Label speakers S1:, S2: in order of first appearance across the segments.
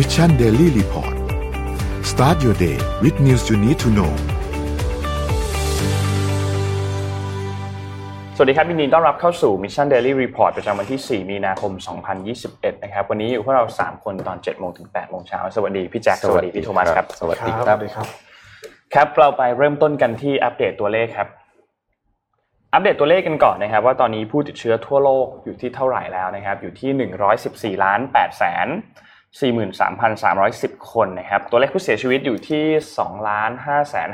S1: Mission Daily Report start your day with news you need to know
S2: สวัสดีครับยินดีต้อนรับเข้าสู่ Mission Daily Report ประจำวันที่ 4 มีนาคม 2021 นะครับ วันนี้อยู่พวกเรา 3 คนตอน 7 โมงถึง 8 โมงเช้า สวัสดีพี่แจ็ค สวัสดีพี่โทมัสครับ
S3: สวัสดีครับ
S2: ครับ เราไปเริ่มต้นกันที่อัปเดตตัวเลขครับ อัปเดตตัวเลขกันก่อนนะครับ ว่าตอนนี้ผู้ติดเชื้อทั่วโลกอยู่ที่เท่าไหร่แล้วนะครับ อยู่ที่ 114 ล้าน8แสน 43,310 คนนะครับ ตัวเลขผู้เสียชีวิตอยู่ที่ 2 ล้าน5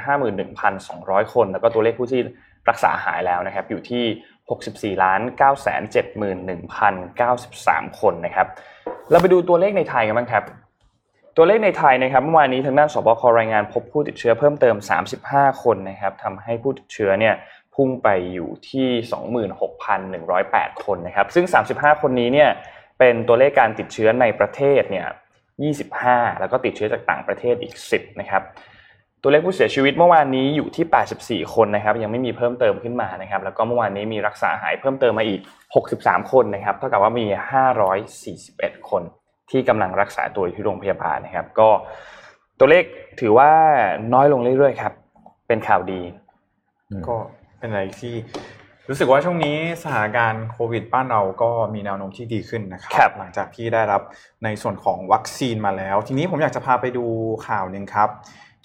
S2: 5 1 2 0 0 คน แล้วก็ตัวเลขผู้ที่รักษาหายแล้วนะครับ อยู่ที่ 64ล้าน9 7 1 0 9 3 คนนะครับ เราไปดูตัวเลขในไทยกันบ้างครับ ตัวเลขในไทยนะครับ เมื่อวานนี้ทางด้านสบครายงานพบผู้ติดเชื้อเพิ่มเติม 35 คนนะครับทำให้ผู้ติดเชื้อเนี่ยพุ่งไปอยู่ที่ 26,108 คนนะครับ ซึ่ง 35 คนนี้เนี่ย เป็นตัวเลขการติดเชื้อในประเทศเนี่ย25 แล้วก็ติดเชื้อจากต่างประเทศอีก 10 นะครับ ตัวเลขผู้เสียชีวิตเมื่อวานนี้อยู่ที่ 84 คนนะครับ ยังไม่มีเพิ่มเติมขึ้นมานะครับ แล้วก็เมื่อวานนี้มีรักษาหายเพิ่มเติมมาอีก 63 คนนะครับ เท่ากับว่ามี 541 คนที่กำลังรักษาตัวอยู่ที่โรงพยาบาลนะครับ ก็ตัวเลขถือว่าน้อยลงเรื่อยๆครับ เป็นข่าวดี
S3: ก็เป็นอะไรที่ รู้สึกว่าช่วงนี้สถานการณ์โควิดบ้านเราก็มีแนวโน้มที่ดีขึ้นนะครั
S2: ครับ
S3: หลังจากที่ได้รับในส่วนของวัคซีนมาแล้ว ทีนี้ผมอยากจะพาไปดูข่าวหนึ่งครับ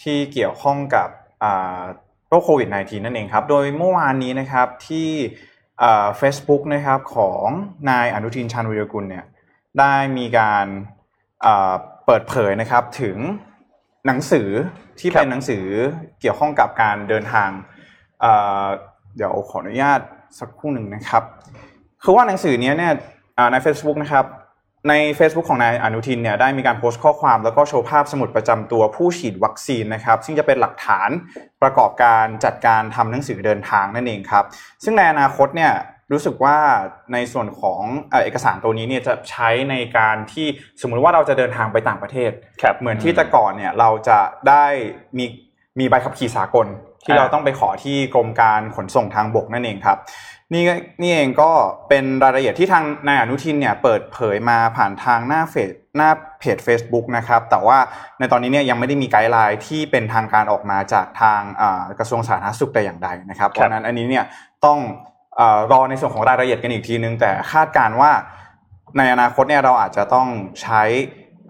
S3: ที่เกี่ยวข้องกับอ่าโรคโควิด -19 นั่นเองครับ โดยเมื่อวานนี้นะครับที่เฟซบุ๊กนะครับของนายอนุทินชาญวิรกุลเนี่ยได้มีการอ่าเปิดเผยนะครับถึงหนังสือที่
S2: ครับ
S3: เป็นหนังสือเกี่ยวข้องกับการเดินทางอ่า เดี๋ยวขออนุญาตสักครู่หนึ่งนะครับ คือว่าหนังสือเนี้ยเนี่ยอ่าใน Facebook นะครับใน Facebook ของนายอนุทินเนี่ยได้มีการโพสต์ข้อความแล้วก็โชว์ภาพสมุดประจำตัวผู้ฉีดวัคซีนนะครับ ซึ่งจะเป็นหลักฐานประกอบการจัดการทำหนังสือเดินทางนั่นเองครับ ซึ่งในอนาคตเนี่ยรู้สึกว่าในส่วนของเอ่อเอกสารตัวนี้เนี่ยจะใช้ในการที่สมมุติว่าเราจะเดินทางไปต่างประเทศ
S2: ครับ
S3: เหมือนที่แต่ก่อนเนี่ยเราจะได้มีมีใบขับขี่สากล ที่
S2: อ่า
S3: เราต้องไปขอที่กรมการขนส่งทางบกนั่นเองครับนี่ก็นี่เองก็เป็นรายละเอียดที่ทางนายอนุทินเนี่ยเปิดเผยมาผ่านทางหน้าเฟซหน้าเพจ Facebook นะครับแต่ว่าในตอนนี้เนี่ยยังไม่ได้มีไกด์ไลน์ที่เป็นทางการออกมาจากทางอ่ากระทรวงสาธารณสุขแต่อย่างใดนะครับเพราะฉะนั้นอันนี้เนี่ยต้องเออรอในส่วนของรายละเอียดกันอีกทีนึง แต่คาดการณ์ว่าในอนาคตเนี่ยเราอาจจะต้องใช้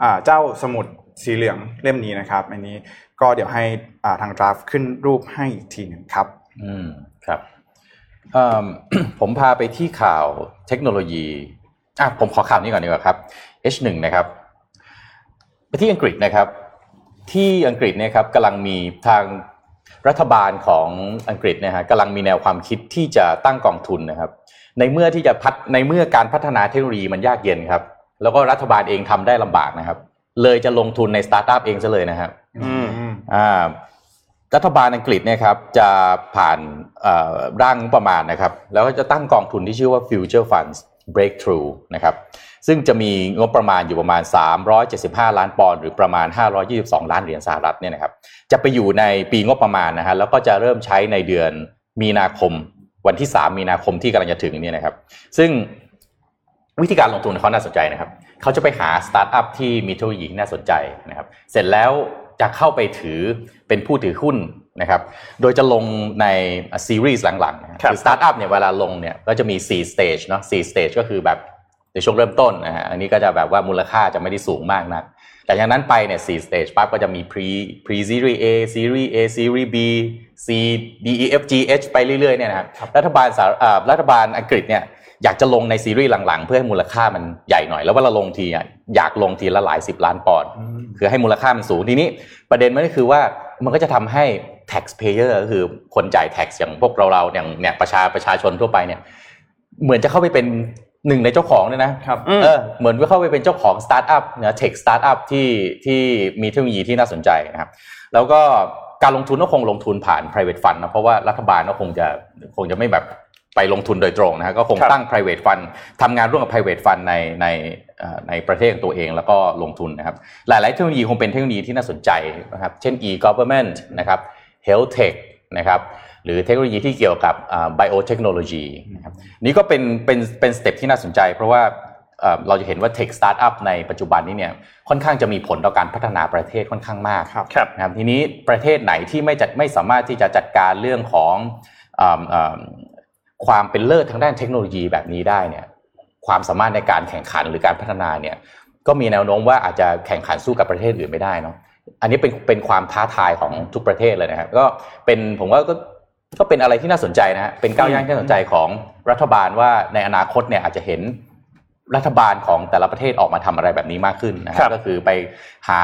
S3: อ่าเจ้าสมุดสีเหลืองเล่มนี้นะครับ อันนี้ ก็เดี๋ยวให้ทางดราฟขึ้นรูปให้อีกทีหนึ่งครับ
S4: อืมครับผมพาไปที่ข่าวเทคโนโลยีอะผมขอข่าวนี้ก่อนดีกว่าครับ H1 นะครับ ไปที่อังกฤษนะครับ ที่อังกฤษเนะครับกำลังมีทางรัฐบาลของอังกฤษนะฮะกำลังมีแนวความคิดที่จะตั้งกองทุนนะครับ ในเมื่อที่จะพัฒในเมื่อการพัฒนาเทคโนโลยีมันยากเย็นครับ แล้วก็รัฐบาลเองทำได้ลำบากนะครับ เลยจะลงทุนในสตาร์ทอัพเองซะเลยนะครับ
S2: อืม
S4: อ่ารัฐบาลอังกฤษเนี่ยครับจะผ่านเอ่อร่างงบประมาณนะครับ แล้วก็จะตั้งกองทุนที่ชื่อว่า Future Funds Breakthrough นะครับซึ่งจะมีงบประมาณอยู่ประมาณ 375 ล้านปอนด์หรือประมาณ 522 ล้านเหรียญสหรัฐเนี่ยนะครับจะไปอยู่ในปีงบประมาณนะฮะแล้วก็จะเริ่มใช้ในเดือนมีนาคมวันที่ 3 มีนาคมที่กำลังจะถึงเนี่ยนะครับ ซึ่ง วิธีการลงทุนเขาน่าสนใจนะครับเขาจะไปหาสตาร์ทอัพที่มีเทคโนโลยีที่น่าสนใจนะครับ เสร็จแล้วจะเข้าไปถือเป็นผู้ถือหุ้นนะครับ โดยจะลงในซีรีส์หลังๆนะครับคือสตาร์ทอัพเนี่ยเวลาลงเนี่ยก็จะมี 4 stage เนาะ4 stage ก็คือแบบในช่วงเริ่มต้นนะฮะอันนี้ก็จะแบบว่ามูลค่าจะไม่ได้สูงมากนัก แต่จากนั้นไปเนี่ย4 stage ปั๊บก็จะมี pre pre series A series A series B C D E F G H ไปเรื่อยๆเนี่ยนะครับรัฐบาลสาอ่ารัฐบาลอังกฤษเนี่ย อยากจะลงในซีรีส์หลังๆ เพื่อให้มูลค่ามันใหญ่หน่อย แล้วเวลาลงทีอะอยากลงทีละหลายสิบล้านปอนด์คือให้มูลค่ามันสูงทีนี้ประเด็นมันก็คือว่ามันก็จะทำให้ taxpayer ก็คือคนจ่าย tax อย่างพวกเราเราๆอย่างเนี่ยประชาประชาชนทั่วไปเนี่ยเหมือนจะเข้าไปเป็นหนึ่งในเจ้าของเนี่ยนะครับ
S2: อืม
S4: เออเหมือนว่าเข้าไปเป็นเจ้าของสตาร์ทอัพนะ tech สตาร์ทอัพที่ที่มีเทคโนโลยีที่น่าสนใจนะครับ แล้วก็การลงทุนก็คงลงทุนผ่าน private fund นะเพราะว่ารัฐบาลก็คงจะคงจะไม่แบบ ไปลงทุนโดยตรงนะฮะก็คง
S2: ครับ
S4: ตั้ง private fund ทำงานร่วมกับ private fund ในในเอ่อในประเทศของตัวเองแล้วก็ลงทุนนะครับ หลาย ๆ เทคโนโลยีคงเป็นเทคโนโลยีที่น่าสนใจนะครับ เช่น e-government นะครับ health tech นะครับหรือเทคโนโลยีที่เกี่ยวกับอ่า biotechnology นะครับนี่ก็เป็นเป็นเป็นสเต็ปที่น่าสนใจ เพราะว่าเราจะเห็นว่าเทคสตาร์ทอัพในปัจจุบันนี้เนี่ยค่อนข้างจะมีผลต่อการพัฒนาประเทศค่อนข้างมาก
S3: ครับ
S4: นะครับทีนี้ประเทศไหนที่ไม่จัดไม่สามารถที่จะจัดการเรื่องของ ความเป็นเลิศทางด้านเทคโนโลยีแบบนี้ได้เนี่ยความสามารถในการแข่งขันหรือการพัฒนาเนี่ยก็มีแนวโน้มว่าอาจจะแข่งขันสู้กับประเทศอื่นไม่ได้เนาะอันนี้เป็นเป็นความท้าทายของทุกประเทศเลยนะครับก็เป็นผมว่าก็ก็เป็นอะไรที่น่าสนใจนะฮะเป็นก้าวย่างที่น่าสนใจของรัฐบาลว่าในอนาคตเนี่ยอาจจะเห็นรัฐบาลของแต่ละประเทศออกมาทำอะไรแบบนี้มากขึ้นนะครับก็คือไปหา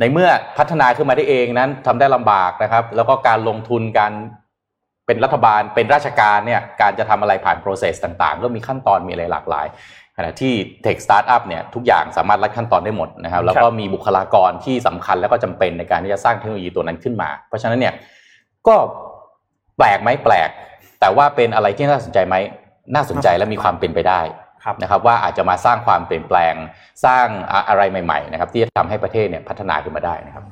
S4: ในเมื่อพัฒนาขึ้นมาได้เองนั้นทำได้ลำบากนะครับ แล้วก็การลงทุนการ เป็นรัฐบาลเป็นราชการเนี่ยการจะทำอะไรผ่าน process ต่างๆก็มีขั้นตอนมีอะไรหลากหลายขณะที่ Tech Startup เนี่ยทุกอย่างสามารถรัดขั้นตอนได้หมดนะครับแล้วก็มีบุคลากรที่สำคัญแล้วก็จำเป็นในการที่จะสร้างเทคโนโลยีตัวนั้นขึ้นมา เพราะฉะนั้นเนี่ยก็แปลกไหมแปลก แต่ว่าเป็นอะไรที่น่าสนใจไหมน่าสนใจและมีความเป็นไปได้ นะครับว่าอาจจะมาสร้างความเปลี่ยนแปลงสร้างอะไรใหม่ๆนะครับที่จะทำให้ประเทศเนี่ยพัฒนาขึ้นมาได้นะครับ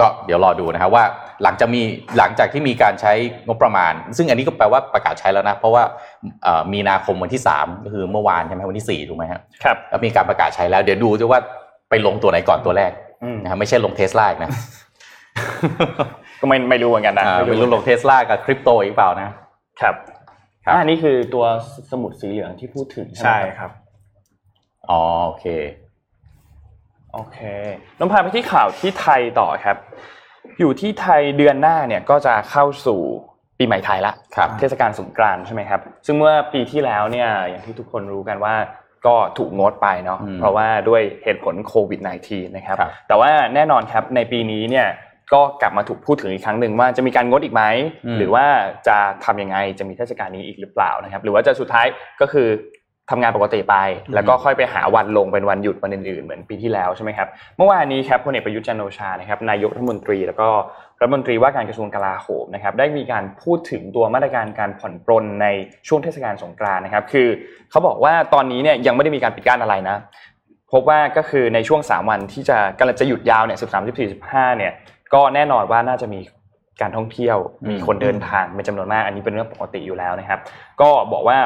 S4: ก็เดี๋ยวรอดูนะครับว่าหลังจากมีหลังจากที่มีการใช้งบประมาณ ซึ่งอันนี้ก็แปลว่าประกาศใช้แล้วนะเพราะว่ามีนาคมวันที่3ก็คือเมื่อวานใช่ไหมวันที่4ถูกไหมครับ
S2: ครับ
S4: แล้วมีการประกาศใช้แล้ว เดี๋ยวดูด้วยว่าไปลงตัวไหนก่อนตัวแรกนะครับไม่ใช่ลงเทสลานะ
S2: ก็ไม่ไม่รู้เหมือนกันนะ
S4: ไม่รู้ลงเทสลากับคริปโตอีกเปล่านะ
S2: ครับ อันนี้คือตัวสมุดสีเหลืองที่พูดถึง
S3: ใช่ครับ
S4: อ๋อโอเค
S2: โอเคน้องพาไปที่ข่าวที่ไทยต่อครับ อยู่ที่ไทยเดือนหน้าเนี่ยก็จะเข้าสู่ปีใหม่ไทยละเทศกาลสงกรานต์ใช่ไหมครับ ซึ่งเมื่อปีที่แล้วเนี่ยอย่างที่ทุกคนรู้กันว่าก็ถูกงดไปเนาะเพราะว่าด้วยเหตุผลโควิด -19 นะครับ แต่ว่าแน่นอนครับในปีนี้เนี่ย ก็กลับมาถูกพูดถึงอีกครั้งหนึ่งว่าจะมีการงดอีกไหมหรือว่าจะทํำยังไงจะมีเทศกาลนี้อีกหรือเปล่านะครับ หรือว่าจะสุดท้ายก็คือทำงานปกติไป แล้วก็ค่อยไปหาวันลงเป็นวันหยุดวันอื่นๆเหมือนปีที่แล้วใช่ไหมครับเมื่อวานนี้ครับพลเอกประยุทธ์จันโอชานะครับนายกรัฐมนตรีแล้วก็รัฐมนตรีว่าการกระทรวงกลาโหมนะครับได้มีการพูดถึงตัวมาตรการการผ่อนปรนในช่วงเทศกาลสงกรานต์นะครับ คือเขาบอกว่าตอนนี้เนี่ยยังไม่ได้มีการปิดกั้นอะไรนะพบว่าก็คือในช่วง 3 วันที่จะกำลังจะหยุดยาวเนี่ย13 14 15เนี่ย ก็แน่นอนว่าน่าจะมีการท่องเที่ยวมีคนเดินทางเป็นจำนวนมาก อันนี้เป็นเรื่องปกติอยู่แล้วนะครับ ก็บอกว่า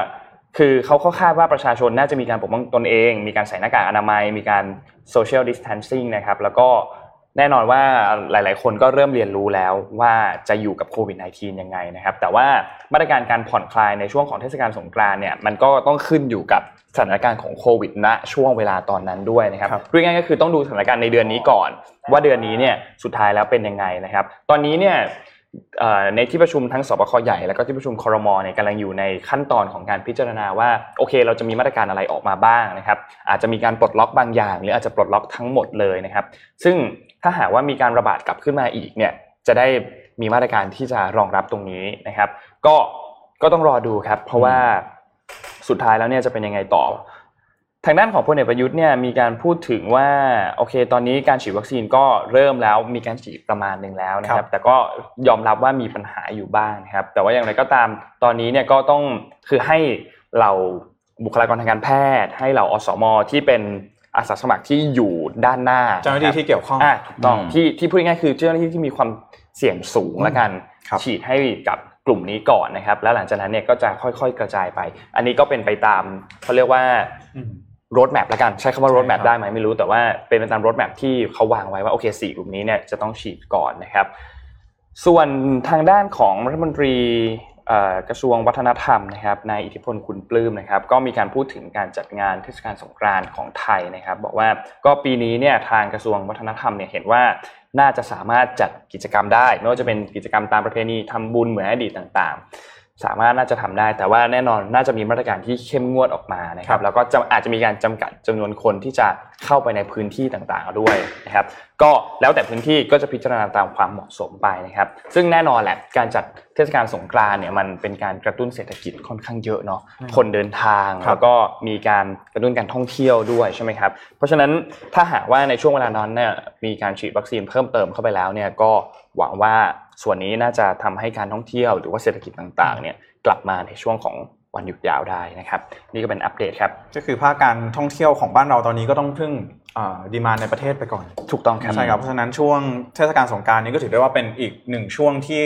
S2: คือเขาคาดว่าประชาชนน่าจะมีการปกป้องตนเอง มีการใส่หน้ากากอนามัย มีการsocial distancing นะครับ แล้วก็แน่นอนว่าหลาย ๆ คนก็เริ่มเรียนรู้แล้วว่าจะอยู่กับโควิด -19 ยังไงนะครับ แต่ว่ามาตรการการผ่อนคลายในช่วงของเทศกาลสงกรานต์เนี่ยมันก็ต้องขึ้นอยู่กับ สถานการณ์ของโควิดณช่วงเวลาตอนนั้นด้วยนะครับพูดง่ายก็คือต้องดูสถานการณ์ในเดือนนี้ก่อน ว่าเดือนนี้เนี่ยสุดท้ายแล้วเป็นยังไงนะครับ ตอนนี้เนี่ยในที่ประชุมทั้งศบคใหญ่แล้วก็ที่ประชุมคอรมอเนี่ยกำลังอยู่ในขั้นตอนของการพิจารณาว่าโอเค เราจะมีมาตรการอะไรออกมาบ้างนะครับ อาจจะมีการปลดล็อกบางอย่าง หรืออาจจะปลดล็อกทั้งหมดเลยนะครับ ซึ่งถ้าหากว่ามีการระบาดกลับขึ้นมาอีกเนี่ยจะได้มีมาตรการที่จะรองรับตรงนี้นะครับ ก็ก็ต้องรอดูครับ เพราะว่า สุดท้ายแล้วเนี่ยจะเป็นยังไงต่อ ทางด้านของพลเอกประยุทธ์เนี่ยมีการพูดถึงว่าโอเค ตอนนี้การฉีดวัคซีนก็เริ่มแล้วมีการฉีดประมาณหนึ่งแล้วนะครับ แต่ก็ยอมรับว่ามีปัญหาอยู่บ้างครับ แต่ว่าอย่างไรก็ตามตอนนี้เนี่ยก็ต้องคือให้เราบุคลากรทางการแพทย์ ให้เราอสมที่เป็นอาสาสมัครที่อยู่ด้านหน้า
S3: เจ้าหน้าที่ที่เกี่ยวข้อง
S2: ถูกต้องที่ที่พูดง่ายๆคือเจ้าหน้าที่ที่มีความเสี่ยงสูงแล้วกันฉีดให้กับ กลุ่มนี้ก่อนนะครับ แล้วหลังจากนั้นเนี่ยก็จะค่อยๆ กระจายไป อันนี้ก็เป็นไปตามเขาเรียกว่าโรดแมพละกันใช้คำว่าโรดแมพได้ไหมไม่รู้แต่ว่าเป็นไปตามโรดแมพที่เขาวางไว้ว่าโอเคสี่กลุ่มนี้เนี่ยจะต้องฉีดก่อนนะครับ ส่วนทางด้านของรัฐมนตรี กระทรวงวัฒนธรรมนะครับนายอิทธิพลคุณปลื้มนะครับ ก็มีการพูดถึงการจัดงานเทศกาลสงกรานต์ของไทยนะครับ บอกว่าก็ปีนี้เนี่ยทางกระทรวงวัฒนธรรมเนี่ยเห็นว่าน่าจะสามารถจัดกิจกรรมได้ไม่ว่าจะเป็นกิจกรรมตามประเพณีทำบุญเหมือนอดีตต่าง สามารถน่าจะทำได้ แต่ว่าแน่นอนน่าจะมีมาตรการที่เข้มงวดออกมานะครับ แล้วก็จะอาจจะมีการจำกัดจำนวนคนที่จะเข้าไปในพื้นที่ต่างๆด้วยนะครับ ก็แล้วแต่พื้นที่ก็จะพิจารณาตามความเหมาะสมไปนะครับ ซึ่งแน่นอนแหละการจัดเทศกาลสงกรานเนี่ยมันเป็นการกระตุ้นเศรษฐกิจค่อนข้างเยอะเนาะคนเดินทางแล้วก็มีการกระตุ้นการท่องเที่ยวด้วยใช่ไหมครับ เพราะฉะนั้นถ้าหากว่าในช่วงเวลานั้นเนี่ยมีการฉีดวัคซีนเพิ่มเติมเข้าไปแล้วเนี่ยก็หวังว่า ส่วนนี้น่าจะทำให้การท่องเที่ยวหรือว่าเศรษฐกิจต่างๆเนี่ยกลับมาในช่วงของวันหยุดยาวได้นะครับ นี่ก็เป็นอัปเดตครับ
S3: ก็คือภาคการท่องเที่ยวของบ้านเราตอนนี้ก็ต้องพึ่งดีมานในประเทศไปก่อน
S2: ถูกต้องครับ
S3: ใช่ครับเพราะฉะนั้นช่วงเทศกาลสงการนี้ก็ถือได้ว่าเป็นอีกหนึ่งช่วงที่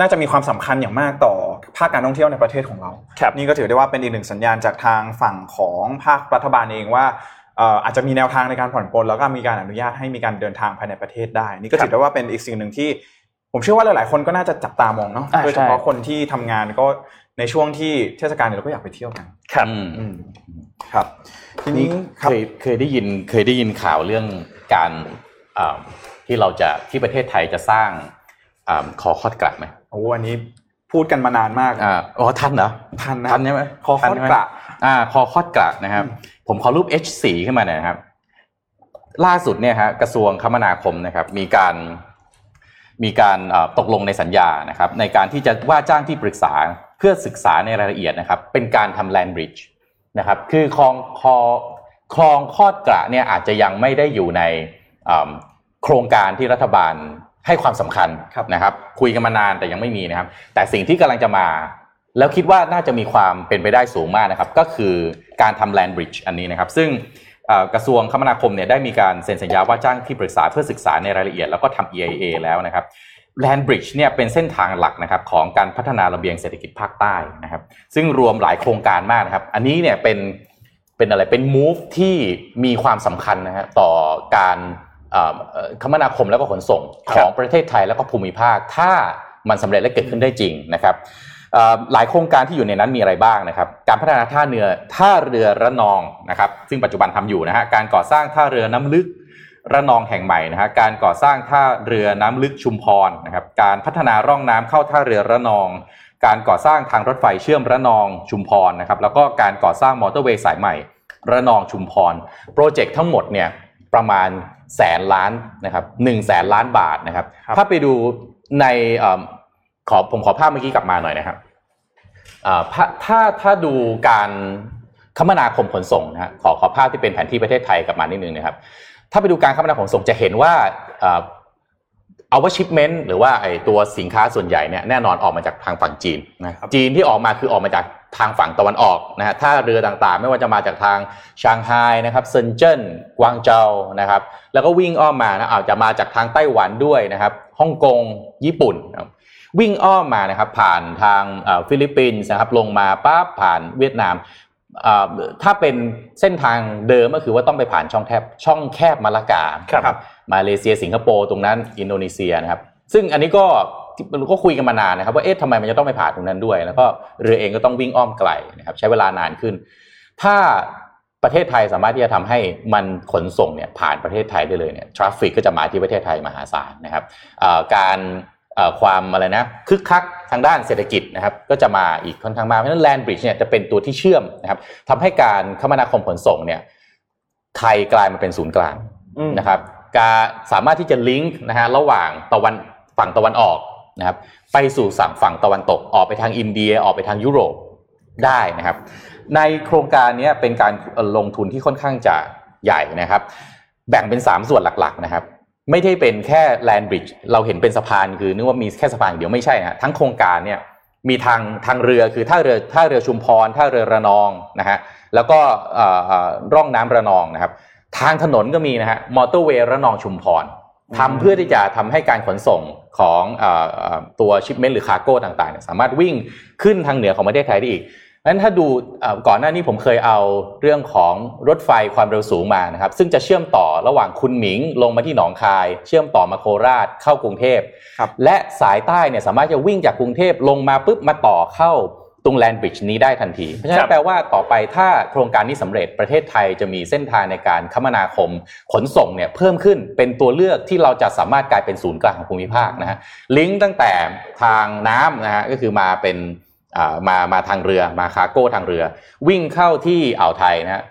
S3: น่าจะมีความสำคัญอย่างมากต่อภาคการท่องเที่ยวในประเทศของเรา
S2: ครับ
S3: นี่ก็ถือได้ว่าเป็นอีกหนึ่งสัญญาณจากทางฝั่งของภาครัฐบาลเองว่าเอ่ออาจจะมีแนวทางในการผ่อนปลนแล้วก็มีการอนุญาตให้มีการเดินทางภายในประเทศได้ นี่ก็ถือได้ว่าเป็นอีกสิ่งหนึ่งที่ ผมเชื่อว่าหลาย ๆ คนก็น่าจะจับตามองเนาะ
S2: อ่า
S3: โดยเฉพาะ
S2: ใช่
S3: คนที่ทำงานก็ในช่วงที่เทศกาลเนี่ยเราก็อยากไปเที่ยวกัน
S2: ครับ
S4: อืม
S3: อืมครับ ที
S4: นี่
S3: นี้ค
S4: เครับยเคยได้ยินเคยได้ยินข่าวเรื่องการอ่าที่เราจะที่ประเทศไทยจะสร้างอาคอคอดกระไหม
S3: โอ้อันนี้พูดกันมานานมาก
S4: อ่าอ๋อทันเหรอ
S3: ทันนะ
S4: ทันใช่ไหม
S3: คอคอด
S4: ทันใช่ไหม
S3: กระ
S4: อ่าคอคอดกระนะครับ ผมขอรูป H4 ขึ้นมาหน่อยนะครับ ล่าสุดเนี่ยฮะกระทรวงคมนาคมนะครับ มีการ มีการตกลงในสัญญานะครับในการที่จะว่าจ้างที่ปรึกษาเพื่อศึกษาในรายละเอียดนะครับ เป็นการทำแลนบริดจ์นะครับคือคลองคอคลองคอดกระเนี่ยอาจจะยังไม่ได้อยู่ในโครงการที่รัฐบาลให้ความสำคัญ
S3: ค
S4: นะครับ คุยกันมานานแต่ยังไม่มีนะครับ แต่สิ่งที่กำลังจะมา แล้วคิดว่าน่าจะมีความเป็นไปได้สูงมากนะครับ ก็คือการทำแลนบริดจ์อันนี้นะครับ ซึ่ง กระทรวงคมนาคมเนี่ยได้มีการเซ็นสัญญาว่าจ้างที่ปรึกษาเพื่อศึกษาในรายละเอียดแล้วก็ทำ EIA แล้วนะครับแลนบริดจ์เนี่ยเป็นเส้นทางหลักนะครับของการพัฒนาระเบียงเศรษฐกิจภาคใต้นะครับซึ่งรวมหลายโครงการมากนะครับ อันนี้เนี่ยเป็นเป็นอะไรเป็น move ที่มีความสำคัญนะฮะต่อการคมนาคมแล้วก็ขนส่งของประเทศไทยแล้วก็ภูมิภาค ถ้ามันสำเร็จและเกิดขึ้นได้จริงนะครับ หลายโครงการที่อยู่ในนั้นมีอะไรบ้างนะครับ การพัฒนาท่าเรือท่าเรือระนองนะครับ ซึ่งปัจจุบันทำอยู่นะฮะการก่อสร้างท่าเรือน้ำลึกระนองแห่งใหม่นะฮะการก่อสร้างท่าเรือน้ำลึกชุมพรนะครับ การพัฒนาร่องน้ำเข้าท่าเรือระนอง การก่อสร้างทางรถไฟเชื่อมระนองชุมพรนะครับ แล้วก็การก่อสร้างมอเตอร์เวย์สายใหม่ ระนองชุมพร โปรเจกต์ทั้งหมดเนี่ยประมาณแสนล้านนะครับหนึ่งแสนล้านบาทนะครับ
S3: ครับ
S4: ถ้าไปดูในเอิ่ม ขอผมขอภาพเมื่อกี้กลับมาหน่อยนะครับอ่าถ้าถ้าถ้าดูการคมนาคมขนส่งนะฮะขอขอภาพที่เป็นแผนที่ประเทศไทยกลับมานิดนึงนะครับ ถ้าไปดูการคมนาคมขนส่งจะเห็นว่าเอาว่า shipment หรือว่าไอตัวสินค้าส่วนใหญ่เนี่ยแน่นอนออกมาจากทางฝั่งจีนนะครับจีนที่ออกมาคือออกมาจากทางฝั่งตะวันออกนะฮะถ้าเรือต่างๆ ไม่ว่าจะมาจากทางเซี่ยงไฮ้นะครับเซินเจิ้นกวางโจวนะครับแล้วก็วิ่งอ้อมมานะอาจจะมาจากทางไต้หวันด้วยนะครับฮ่องกงญี่ปุ่นนะครับ วิ่งอ้อมมานะครับผ่านทางเอ่อฟิลิปปินส์นะครับลงมาปั๊บผ่านเวียดนามเอ่อถ้าเป็นเส้นทางเดิมก็คือว่าต้องไปผ่านช่องแคบช่องแคบมะละกา
S2: ครับ
S4: มาเลเซียสิงคโปร์ตรงนั้นอินโดนีเซียนะครับ ซึ่งอันนี้ก็ก็คุยกันมานานนะครับว่าเอ๊ะทำไมมันจะต้องไปผ่านตรงนั้นด้วย แล้วก็เรือเองก็ต้องวิ่งอ้อมไกลนะครับใช้เวลานานขึ้น ถ้าประเทศไทยสามารถที่จะทำให้มันขนส่งเนี่ยผ่านประเทศไทยได้เลยเนี่ย traffic ก็จะมาที่ประเทศไทยมหาศาลนะครับเอ่อการเอ่อ ความอะไรนะคึกคักทางด้านเศรษฐกิจนะครับก็จะมาอีกค่อนข้างมากเพราะฉะนั้นแลนบริดจ์เนี่ยจะเป็นตัวที่เชื่อมนะครับทำให้การคมนาคมขนส่งเนี่ยไทยกลายมาเป็นศูนย์กลาง
S2: อืม
S4: นะครับการสามารถที่จะลิงก์นะฮะระหว่างตะวันฝั่งตะวันออกนะครับไปสู่สั่งฝั่งตะวันตกออกไปทางอินเดียออกไปทางยุโรปได้นะครับ ในโครงการเนี้ยเป็นการเอ่อลงทุนที่ค่อนข้างจะใหญ่นะครับ แบ่งเป็น 3 ส่วนหลักๆนะครับ ไม่ได้เป็นแค่ land bridge เราเห็นเป็นสะพานคือนึกว่ามีแค่สะพานเดียวไม่ใช่นะฮะทั้งโครงการเนี่ยมีทางทางเรือคือท่าเรือท่าเรือชุมพรท่าเรือระนองนะฮะแล้วก็ร่องน้ำระนองนะครับ ทางถนนก็มีนะฮะมอเตอร์เวย์ระนองชุมพรทำเพื่อที่จะทำให้การขนส่งของอตัว shipment หรือ cargo ต่างๆ สามารถวิ่งขึ้นทางเหนือของประเทศไทยได้อีก นั้นถ้าดูเอ่อก่อนหน้านี้ผมเคยเอาเรื่องของรถไฟความเร็วสูงมานะครับ ซึ่งจะเชื่อมต่อระหว่างคุณหมิงลงมาที่หนองคาย เชื่อมต่อมาโคราชเข้ากรุงเทพ
S3: ครับ
S4: และสายใต้เนี่ยสามารถจะวิ่งจากกรุงเทพลงมาปุ๊บมาต่อเข้าตรงแลนบริดจ์นี้ได้ทันที เพราะฉะนั้
S2: ครั
S4: น
S2: บ
S4: แปลว่าต่อไปถ้าโครงการนี้สำเร็จประเทศไทยจะมีเส้นทางในการคมนาคมขนส่งเนี่ยเพิ่มขึ้นเป็นตัวเลือกที่เราจะสามารถกลายเป็นศูนย์กลางของภูมิภาคนะฮะลิงก์ตั้งแต่ทางน้ำนะฮะก็คือมาเป็นอ่า มามาทางเรือมาคาร์โก้ทางเรือ วิ่งเข้าที่อ่าวไทยนะ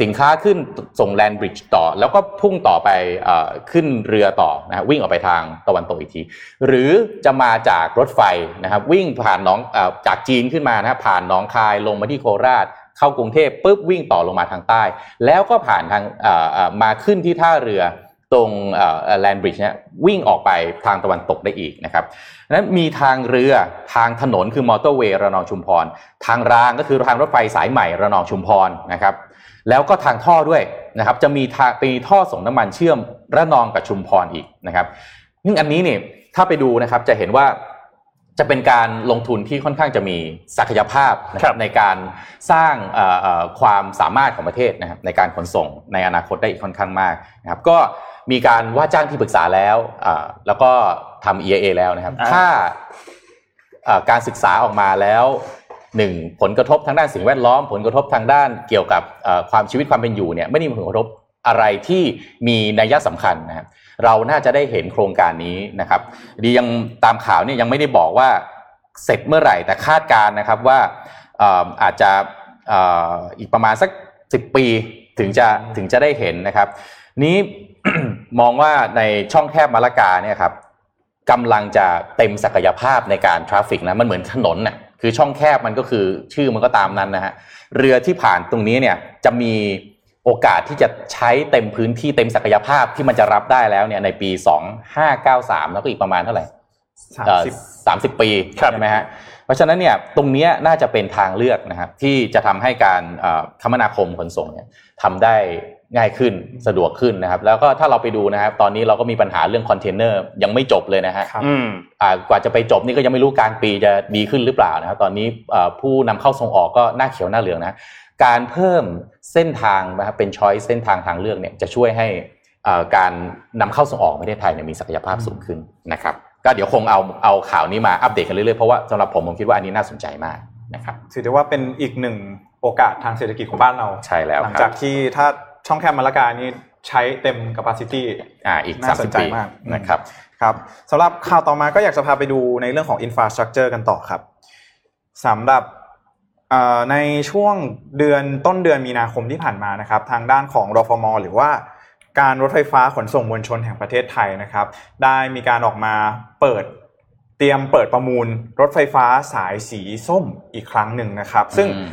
S4: สินค้าขึ้นส่งแลนบริดจ์ต่อ แล้วก็พุ่งต่อไปอขึ้นเรือต่อนะวิ่งออกไปทางตะวันตกอีกที หรือจะมาจากรถไฟนะครับ วิ่งผ่านน้องอจากจีนขึ้นมานะผ่านน้องคายลงมาที่โคราช เข้ากรุงเทพปุ๊บวิ่งต่อลงมาทางใต้ แล้วก็ผ่านทางมาขึ้นที่ท่าเรือ ตรงแลนบริดจ์เนี่ยวิ่งออกไปทางตะวันตกได้อีกนะครับนั้นมีทางเรือทางถนนคือมอเตอร์เวย์ระนองชุมพร ทางรางก็คือทางรถไฟสายใหม่ระนองชุมพรนะครับแล้วก็ทางท่อด้วยนะครับจะมีทางมีท่อส่งน้ำมันเชื่อมระนองกับชุมพรอีกนะครับซึ่งอันนี้เนี่ยถ้าไปดูนะครับจะเห็นว่าจะเป็นการลงทุนที่ค่อนข้างจะมีศักยภาพนะค
S2: ครั
S4: รับบในการสร้างเอ่อเอ่อความสามารถของประเทศนะครับในการขนส่งในอนาคตได้อีกค่อนข้างมากนะครับก็ มีการว่าจ้างที่ปรึกษาแล้วอ่าแล้วก็ทำ EIA แล้วนะครับ
S2: อ่า
S4: ถ้าเอ่อการศึกษาออกมาแล้วหนึ่งผลกระทบทางด้านสิ่งแวดล้อม ผลกระทบทางด้านเกี่ยวกับเอ่อความชีวิตความเป็นอยู่เนี่ยไม่ได้มีผลกระทบอะไรที่มีนัยสำคัญนะครับเราน่าจะได้เห็นโครงการนี้นะครับ ดียังตามข่าวเนี่ยยังไม่ได้บอกว่าเสร็จเมื่อไหร่แต่คาดการณ์นะครับว่าเอ่ออาจจะเอ่ออีกประมาณสักสิบปีถึงจะถึงจะได้เห็นนะครับ นี้มองว่าในช่องแคบมะละกาเนี่ยครับกำลังจะเต็มศักยภาพในการทราฟฟิกนะมันเหมือนถนนน่ะคือช่องแคบมันก็คือชื่อมันก็ตามนั้นนะฮะเรือที่ผ่านตรงนี้เนี่ยจะมีโอกาสที่จะใช้เต็มพื้นที่เต็มศักยภาพที่มันจะรับได้แล้วเนี่ยในปี 2593 แล้วก็อีกประมาณเท่าไหร่
S3: สาม
S4: เอ่อ
S3: สิบ
S4: สามสิบปี
S2: ครับ
S4: ใช่ไหมฮะเพราะฉะนั้นเนี่ยตรงเนี้ยน่าจะเป็นทางเลือกนะครับที่จะทำให้การเอ่อคมนาคมขนส่งเนี่ยทำได้ ง่ายขึ้นสะดวกขึ้นนะครับ แล้วก็ถ้าเราไปดูนะครับ ตอนนี้เราก็มีปัญหาเรื่องคอนเทนเนอร์ยังไม่จบเลยนะฮะ
S3: ครับ
S2: อืม
S4: อ่ากว่าจะไปจบนี่ก็ยังไม่รู้กลางปีจะดีขึ้นหรือเปล่านะครับ ตอนนี้เอ่อผู้นำเข้าส่งออกก็หน้าเขียวหน้าเหลืองนะการเพิ่มเส้นทางนะครับเป็นช้อยเส้นทางทางเลือกเนี่ยจะช่วยให้เอ่อการนำเข้าส่งออกประเทศไทยเนี่ยมีศักยภาพสูงขึ้นนะครับ ก็เดี๋ยวคงเอาเอาข่าวนี้มาอัปเดตกันเรื่อยๆเพราะว่าสำหรับผมผมคิดว่าอันนี้น่าสนใจมากนะครับ
S3: ถือได้ว่าเป็นอีกหนึ่งโอกาสทางเศรษฐกิจของบ้านเรา
S4: ใช่แล้ว
S3: หลัง
S4: ค
S3: จา
S4: รั
S3: ก
S4: บ
S3: ที่ถ้า ช่องแคบมะละกานี่ใช้เต็ม capacity
S4: อ่าอีก
S3: น่าสน
S4: 30
S3: ใจ
S4: ปี
S3: มาก
S4: นะครับ
S3: ครับสำหรับข่าวต่อมาก็อยากจะพาไปดูในเรื่องของ infrastructure กันต่อครับสำหรับเอ่อในช่วงเดือนต้นเดือนมีนาคมที่ผ่านมานะครับ ทางด้านของรฟม หรือว่าการรถไฟฟ้าขนส่งมวลชนแห่งประเทศไทยนะครับ ได้มีการออกมาเปิดเตรียมเปิดประมูลรถไฟฟ้าสายสีส้มอีกครั้งหนึ่งนะครับ ซึ่ง
S4: อืม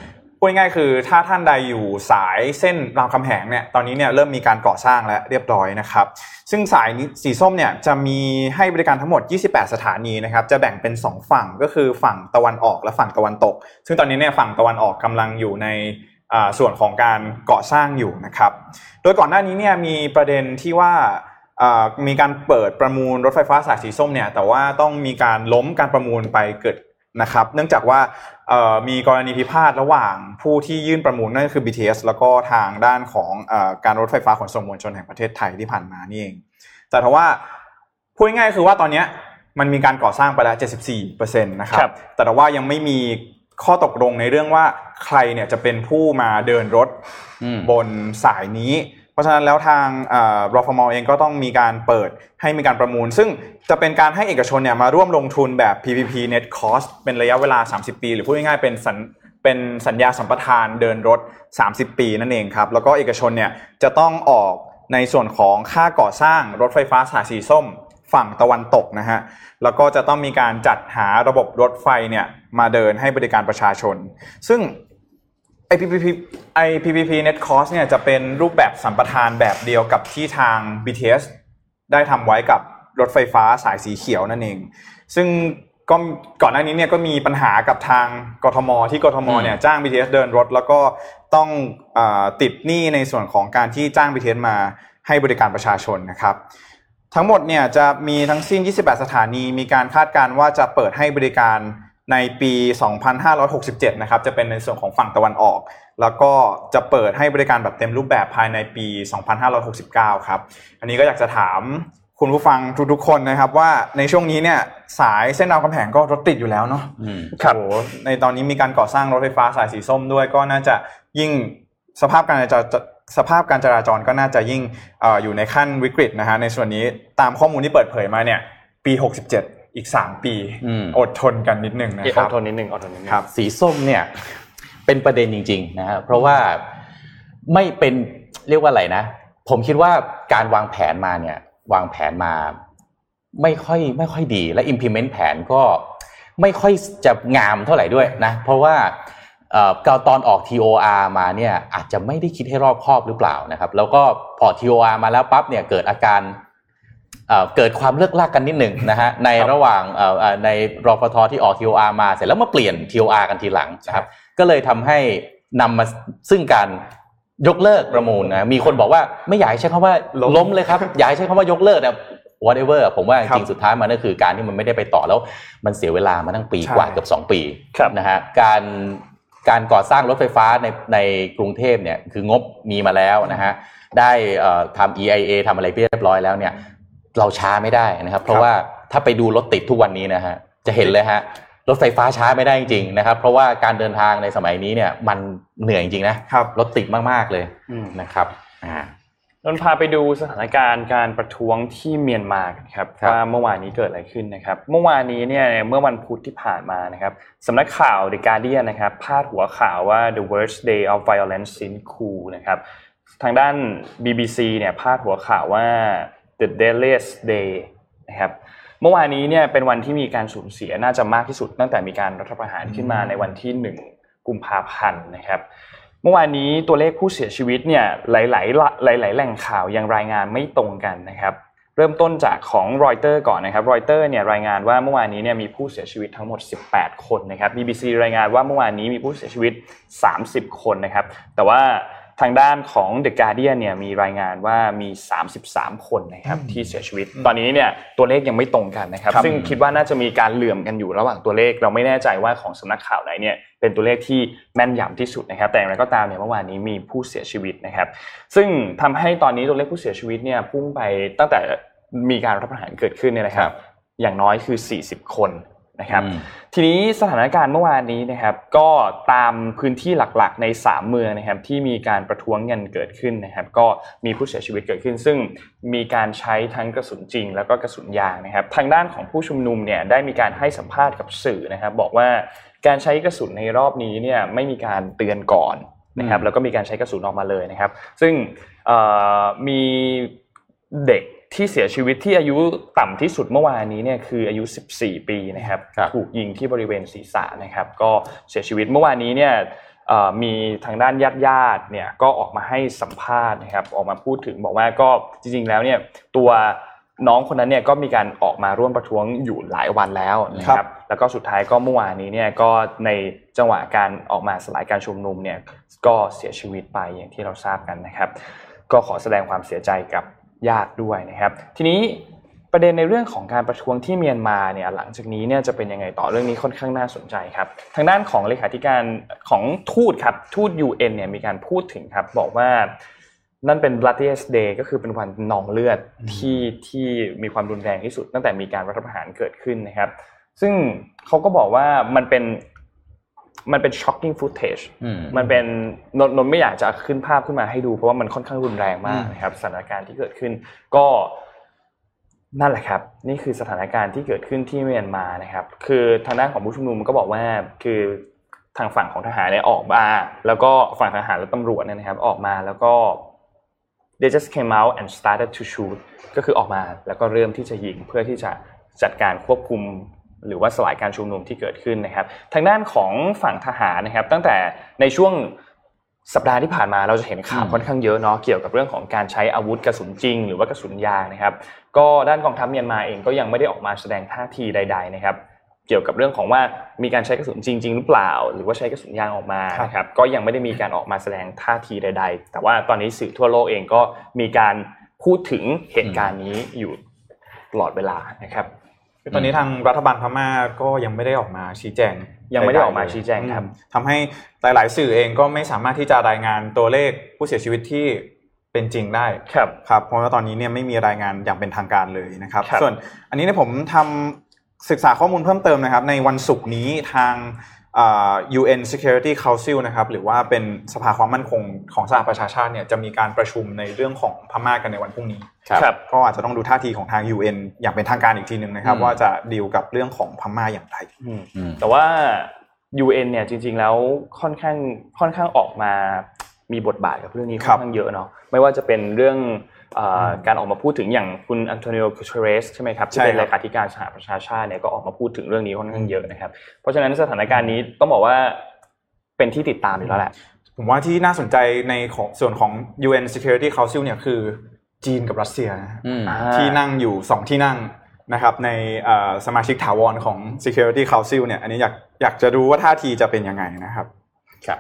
S3: พูดง่ายคือถ้าท่านใดอยู่สายเส้นรามคำแหงเนี่ยตอนนี้เนี่ยเริ่มมีการก่อสร้างและเรียบร้อยนะครับซึ่งสายสีส้มเนี่ยจะมีให้บริการทั้งหมด 28 สถานีนะครับจะแบ่งเป็น 2 ฝั่งก็คือฝั่งตะวันออกและฝั่งตะวันตก ซึ่งตอนนี้เนี่ยฝั่งตะวันออกกำลังอยู่ในส่วนของการก่อสร้างอยู่นะครับโดยก่อนหน้านี้เนี่ยมีประเด็นที่ว่ามีการเปิดประมูลรถไฟฟ้าสายสีส้มเนี่ยแต่ว่าต้องมีการล้มการประมูลไปเกิด นะครับ เนื่องจากว่ามีกรณีพิพาทระหว่างผู้ที่ยื่นประมูลนั่นก็คือ BTS แล้วก็ทางด้านของอการรถไฟฟ้าขนส่งมวลชนแห่งประเทศไทยที่ผ่านมานี่เอง แต่ถ้าว่าพูดง่ายๆคือว่าตอนนี้มันมีการก่อสร้างไปแล้ว 74%นะครับ
S2: ครับ
S3: แต่ว่ายังไม่มีข้อตกลงในเรื่องว่าใครเนี่ยจะเป็นผู้มาเดินรถบนสายนี้ เพราะฉะนั้นแล้วทางเอ่อรฟมเองก็ต้องมีการเปิดให้มีการประมูล ซึ่งจะเป็นการให้เอกชนเนี่ยมาร่วมลงทุนแบบ PPP Net Cost เป็นระยะเวลา 30 ปี หรือพูดง่ายๆเป็นสัญเป็นสัญญาสัมปทานเดินรถ 30 ปีนั่นเองครับ แล้วก็เอกชนเนี่ยจะต้องออกในส่วนของค่าก่อสร้างรถไฟฟ้าสายสีส้มฝั่งตะวันตกนะฮะ แล้วก็จะต้องมีการจัดหาระบบรถไฟเนี่ยมาเดินให้บริการประชาชน ซึ่ง ไอ PPP ไอ PPP Net Cost เนี่ยจะเป็นรูปแบบสัมปทานแบบเดียวกับที่ทาง BTS ได้ทำไว้กับรถไฟฟ้าสายสีเขียวนั่นเอง ซึ่งก็ก่อนหน้านี้เนี่ยก็มีปัญหากับทางกทม ที่กทมเนี่ยจ้าง BTS เดินรถ แล้วก็ต้องอาติดหนี้ในส่วนของการที่จ้าง BTS มาให้บริการประชาชนนะครับ ทั้งหมดเนี่ยจะมีทั้งสิ้น 28 สถานี มีการคาดการณ์ว่าจะเปิดให้บริการ ในปี 2567 นะครับ จะเป็นในส่วนของฝั่งตะวันออก แล้วก็จะเปิดให้บริการแบบเต็มรูปแบบภายในปี 2569 ครับ อันนี้ก็อยากจะถามคุณผู้ฟังทุกๆคนนะครับ ว่าในช่วงนี้เนี่ยสายเส้นรามคำแหงก็รถติดอยู่แล้วเนาะ
S4: อืม
S2: ครับ
S3: โอ้โหในตอนนี้มีการก่อสร้างรถไฟฟ้าสายสีส้มด้วย ก็น่าจะยิ่งสภาพการจราจรสภาพการจราจรก็น่าจะยิ่งเอออยู่ในขั้นวิกฤตนะฮะในส่วนนี้ตามข้อมูลที่เปิดเผยมาเนี่ยปี 67 อีก 3 ปี
S4: อืม
S3: อดทนกันนิดหนึ่งนะ
S2: เอ๊ะ
S3: ค
S2: อ
S3: รั
S2: ด
S3: บ
S2: ทนนิดนึงอดทนนิดนึง
S3: ครับ
S4: สีส้มเนี่ยเป็นประเด็นจริงๆนะฮะเพราะว่าไม่เป็นเรียกว่าอะไรนะ ผมคิดว่าการวางแผนมาเนี่ยวางแผนมาไม่ค่อยไม่ค่อยดีและ implement แผนก็ไม่ค่อยจะงามเท่าไหร่ด้วยนะ เพราะว่าเอ่อตอนออก TOR มาเนี่ยอาจจะไม่ได้คิดให้รอบคอบหรือเปล่านะครับ แล้วก็พอ TOR มาแล้วปั๊บเนี่ยเกิดอาการ เอ่อเกิดความเลิกลากกันนิดหนึ่งนะฮะในระหว่างเอ่อเอ่อในรฟทที่ออก TOR มาเสร็จแล้วมาเปลี่ยน TOR กันทีหลังนะครับก็เลยทำให้นำมาซึ่งการยกเลิกประมูลนะมีคนบอกว่าไม่อยากให้ใช้คำว่า
S3: ล้ม
S4: ล้มเลยครับอยากให้ใช้คำว่ายกเลิกนะโห whatever ผมว่าจ
S3: ครั
S4: ริง
S3: บ
S4: ๆสุดท้ายมันก็คือการที่มันไม่ได้ไปต่อแล้ว มันเสียเวลามาตั้งปี
S3: ใช่
S4: กว่าเกือบสองปี
S2: ครับ
S4: นะฮะการการก่อสร้างรถไฟฟ้าในในกรุงเทพเนี่ยคืองบมีมาแล้วนะฮะได้เอ่อทำ EIA ทำอะไรเรียบร้อยแล้วเนี่ย เราช้าไม่ได้นะครับ เพราะว่าถ้าไปดูรถติดทุกวันนี้นะฮะจะเห็นเลยฮะรถไฟฟ้าช้าไม่ได้จริงๆนะครับ เพราะว่าการเดินทางในสมัยนี้เนี่ยมันเหนื่อยจริงๆนะครับรถติดมากๆเลย
S2: อืม
S4: นะครับอ่า
S2: นนท์พาไปดูสถานการณ์การประท้วงที่เมียนมากันครับ
S4: ครับ
S2: ว่าเมื่อวานนี้เกิดอะไรขึ้นนะครับ เมื่อวานนี้เนี่ยเมื่อวันพุธที่ผ่านมานะครับสำนักข่าว The Guardian นะครับพาดหัวข่าวว่า the worst day of violence since coup นะครับทางด้าน BBC เนี่ยพาดหัวข่าวว่า the deadliest day นะครับเมื่อวานนี้เนี่ยเป็นวันที่มีการสูญเสียน่าจะมากที่สุด ตั้งแต่มีการรัฐประหารขึ้นมาในวันที่ 1 กุมภาพันธ์นะครับเมื่อวานนี้ตัวเลขผู้เสียชีวิตเนี่ยหลายๆหลาย ๆ แหล่งข่าวยังรายงานไม่ตรงกันนะครับเริ่มต้นจากของรอยเตอร์ก่อนนะครับรอยเตอร์เนี่ยรายงานว่าเมื่อวานนี้เนี่ยมีผู้เสียชีวิตทั้งหมด 18 คนนะครับ BBC รายงานว่าเมื่อวานนี้มีผู้เสียชีวิต 30 คนนะครับ แต่ว่า ทางด้านของ The Guardian เนี่ยมีรายงานว่ามี 33 คนนะครับที่เสียชีวิต ตอนนี้เนี่ยตัวเลขยังไม่ตรงกันนะครับ
S3: ครับ
S2: ซึ่งคิดว่าน่าจะมีการเหลื่อมกันอยู่ระหว่างตัวเลข เราไม่แน่ใจว่าของสำนักข่าวไหนเนี่ยเป็นตัวเลขที่แม่นยำที่สุดนะครับ แต่อย่างไรก็ตามเนี่ยเมื่อวานนี้มีผู้เสียชีวิตนะครับ ซึ่งทำให้ตอนนี้ตัวเลขผู้เสียชีวิตเนี่ยพุ่งไปตั้งแต่มีการรัฐประหารเกิดขึ้นเนี่ยนะครับ อย่างน้อยคือ 40 คน นะครับ
S4: อืม
S2: ทีนี้สถานการณ์เมื่อวานนี้นะครับก็ตามพื้นที่หลักๆ ใน 3 เมืองนะครับที่มีการประท้วงกันเกิดขึ้นนะครับก็มีผู้เสียชีวิตเกิดขึ้น ซึ่งมีการใช้ทั้งกระสุนจริง แล้วก็กระสุนยางนะครับทางด้านของผู้ชุมนุมเนี่ยได้มีการให้สัมภาษณ์กับสื่อนะครับบอกว่าการใช้กระสุนในรอบนี้เนี่ยไม่มีการเตือนก่อนนะครับแล้วก็มีการใช้กระสุนออกมาเลยนะครับ ซึ่งเอ่อมีเด็ก ที่เสียชีวิตที่อายุต่ำที่สุดเมื่อวานนี้เนี่ยคืออายุ 14 ปีนะครับ
S4: ครับ
S2: ถูกยิงที่บริเวณศีรษะนะครับก็เสียชีวิตเมื่อวานนี้เนี่ยเอ่อมีทางด้านญาติญาติๆเนี่ยก็ออกมาให้สัมภาษณ์นะครับออกมาพูดถึงบอกว่าก็จริงๆแล้วเนี่ยตัวน้องคนนั้นเนี่ยก็มีการออกมาร่วมประท้วงอยู่หลายวันแล้วนะค
S3: ครั
S2: รับ
S3: บ
S2: แล้วก็สุดท้ายก็เมื่อวานนี้เนี่ยก็ในจังหวะการออกมาสลายการชุมนุมเนี่ยก็เสียชีวิตไปอย่างที่เราทราบกันนะครับ ก็ขอแสดงความเสียใจกับ ญาติด้วยนะครับ ทีนี้ประเด็นในเรื่องของการประท้วงที่เมียนมาเนี่ยหลังจากนี้เนี่ยจะเป็นยังไงต่อเรื่องนี้ค่อนข้างน่าสนใจครับ ทางด้านของเลขาธิการของทูตครับทูต UN เนี่ยมีการพูดถึงครับบอกว่านั่นเป็น bloodiest day ก็คือเป็นวันนองเลือดที่ที่มีความรุนแรงที่สุด ตั้งแต่มีการรัฐประหารเกิดขึ้นนะครับ ซึ่งเขาก็บอกว่ามันเป็น มันเป็น shocking footage
S4: อืม
S2: มันเป็นนนนนไม่อยากจะขึ้นภาพขึ้นมาให้ดูเพราะว่ามันค่อนข้างรุนแรงมากนะครับสถานการณ์ที่เกิดขึ้น ก็นั่นแหละครับ นี่คือสถานการณ์ที่เกิดขึ้นที่เมียนมานะครับ คือทางด้านของผู้ชุมนุมก็บอกว่าคือทางฝั่งของทหารเนี่ยออกมาแล้วก็ฝั่งทหารและตำรวจเนี่ยนะครับ ออกมาแล้วก็ they just came out and started to shoot ก็คือออกมาแล้วก็เริ่มที่จะยิงเพื่อที่จะจัดการควบคุม หรือว่าสลายการชุมนุมที่เกิดขึ้นนะครับ ทางด้านของฝั่งทหารนะครับ ตั้งแต่ในช่วงสัปดาห์ที่ผ่านมาเราจะเห็นข่าว
S4: อืม
S2: ค่อนข้างเยอะเนาะเกี่ยวกับเรื่องของการใช้อาวุธกระสุนจริง หรือว่ากระสุนยางนะครับ ก็ด้านกองทัพเมียนมาเองก็ยังไม่ได้ออกมาแสดงท่าทีใด ๆ นะครับเกี่ยวกับเรื่องของว่ามีการใช้กระสุนจริง ๆ หรือเปล่า หรือว่าใช้กระสุนยางออกมา
S3: ครับ
S2: นะครับก็ยังไม่ได้มีการออกมาแสดงท่าทีใด ๆ แต่ว่าตอนนี้สื่อทั่วโลกเองก็มีการพูดถึงเหตุการณ์นี้อยู่ตลอดเวลานะครับ
S3: คือตอนนี้ทางรัฐบาลพม่าก็ยังไม่ได้ออกมาชี้แจง
S2: ยังไม่ได้ออกมาชี้แจงครับ
S3: อืมทำให้หลาย ๆ สื่อเองก็ไม่สามารถที่จะรายงานตัวเลขผู้เสียชีวิตที่เป็นจริงได้
S2: ครับ
S3: ครับเพราะว่าตอนนี้เนี่ยไม่มีรายงานอย่างเป็นทางการเลยนะครับ
S2: ครับ
S3: ส่วนอันนี้เนี่ยผมทำศึกษาข้อมูลเพิ่มเติมนะครับ ในวันศุกร์นี้ทางอ่า UN Security Council นะครับหรือว่าเป็นสภาความมั่นคงของสหประชาชาติเนี่ยจะมีการประชุมในเรื่องของพม่ากันในวันพรุ่งนี้
S2: ครับ
S3: ก็อาจจะต้องดูท่าทีของทาง UN อย่างเป็นทางการอีกทีหนึ่งนะครับ
S4: อืม
S3: ว่าจะดีลกับเรื่องของพม่าอย่างไร
S2: อืม
S4: อืม
S2: แต่ว่า UN เนี่ยจริง ๆแล้วค่อนข้างค่อนข้างออกมามีบทบาทกับเรื่องนี้
S3: ค
S2: ค่
S3: รั
S2: อบนข้างเยอะเนาะไม่ว่าจะเป็นเรื่องเอ่ออ
S3: ม
S2: การออกมาพูดถึงอย่างคุณอันโตนิโอ g ูเ e เรสใช่ไหมครับที่
S3: ใช่
S2: เป็น
S3: ครับ
S2: เลขาธิการสหประชาชาติเนี่ยก็ออกมาพูดถึงเรื่องนี้ค่อนข้างเยอะนะครับ เพราะฉะนั้นสถานการณ์นี้ต้องบอกว่าเป็นที่ติดตามอยู่แล้วแหละ
S3: ผมว่าที่น่าสนใจในของส่วนของ UN Security Council เนี่ยคือจีนกับรัสเซียนะฮะ
S4: อืม
S2: อ่า
S3: ที่นั่งอยู่สองที่นั่งนะครับในเอ่อสมาชิกถาวรของ Security Council เนี่ยอันนี้อยากอยากจะรู้ว่าท่าทีจะเป็นยังไงนะครับ
S4: ครับ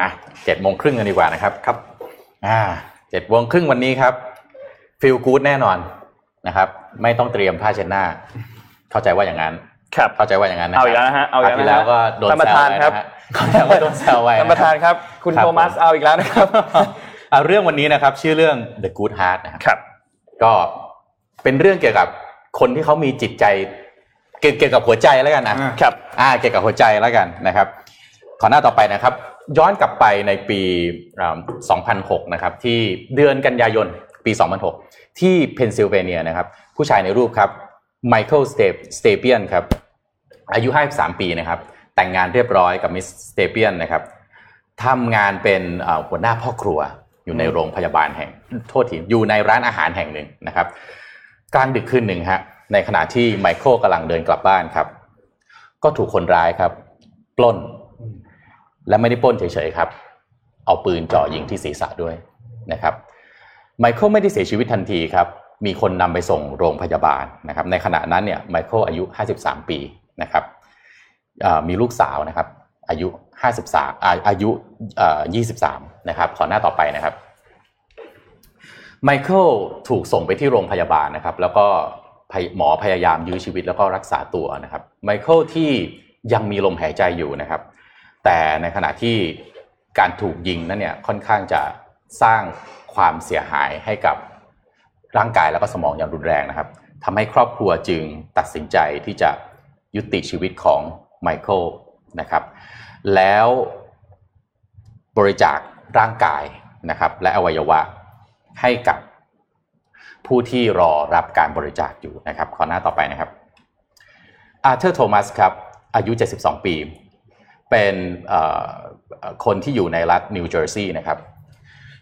S4: อะเจ็ดโมงครึ่งกันดีกว่านะครับ
S3: ครับ
S4: อ่า เจ็ดโมงครึ่งวันนี้ครับฟีลกู๊ดแน่นอนนะครับ ไม่ต้องเตรียมผ้าเช็ดหน้า เข้าใจว่าอย่างนั้น
S2: ครับ
S4: เข้าใจว่าอย่างนั้นนะค
S2: เอา
S4: รับ
S2: อีกแล้วนะฮะเอาอีกแล้ว
S4: ครวที่
S2: นะ
S4: แล้ว
S2: ฮะ
S4: ก็โดน
S2: ท่านประ
S4: แซว
S2: ธาน
S4: ไว้
S2: ครับ
S4: นะฮะเขาเรียกว่าโดนแซวไว้
S2: ท่านประธานครับ คุณ
S4: ครับ
S2: โทมัสเอาอีกแล้วนะครับ
S4: อะเรื่องวันนี้นะครับ ชื่อเรื่อง The Good Heart นะครับ
S2: ครับ
S4: ก็เป็นเรื่องเกี่ยวกับคนที่เขามีจิตใจ เกี่ยวเกี่ยวกับหัวใจแล้วกันนะ
S3: อ่า
S2: ครับ
S4: อ่าเกี่ยวกับหัวใจแล้วกันนะครับ ขอหน้าต่อไปนะครับ ย้อนกลับไปในปี 2006 นะครับ ที่เดือนกันยายน ปี 2006 ที่เพนซิลเวเนียนะครับ ผู้ชายในรูปครับไมเคิลสเตเปียนครับ อายุ 53 ปีนะครับ แต่งงานเรียบร้อยกับมิสซิสสเตเปียนนะครับทำงานเป็นหัวหน้าพ่อครัวอยู่ในโรงพยาบาลแห่ง โทษทีอยู่ในร้านอาหารแห่งหนึ่งนะครับ กลางดึกคืนหนึ่งฮะในขณะที่ไมเคิลกำลังเดินกลับบ้านครับ ก็ถูกคนร้ายครับ ปล้น และไม่ได้ปล้นเฉยๆครับ เอาปืนจ่อยิงที่ศีรษะด้วยนะครับ ไมเคิลไม่ได้เสียชีวิตทันทีครับ มีคนนำไปส่งโรงพยาบาลนะครับ ในขณะนั้นเนี่ยไมเคิลอายุ 53 ปีนะครับมีลูกสาวนะครับ อายุ 53อาอายุ 23 นะครับ ขอหน้าต่อไปนะครับไมเคิลถูกส่งไปที่โรงพยาบาลนะครับ แล้วก็หมอพยายามยื้อชีวิตแล้วก็รักษาตัวนะครับไมเคิลที่ยังมีลมหายใจอยู่นะครับ แต่ในขณะที่การถูกยิงนั้นเนี่ยค่อนข้างจะสร้างความเสียหายให้กับร่างกายแล้วก็สมองอย่างรุนแรงนะครับทำให้ครอบครัวจึงตัดสินใจที่จะยุติชีวิตของไมเคิลนะครับ แล้วบริจาคร่างกายนะครับ และอวัยวะให้กับผู้ที่รอรับการบริจาคอยู่นะครับ ข้อหน้าต่อไปนะครับอาร์เธอร์โทมัสครับ อายุ 72 ปี เป็นคนที่อยู่ในรัฐนิวเจอร์ซีย์นะครับ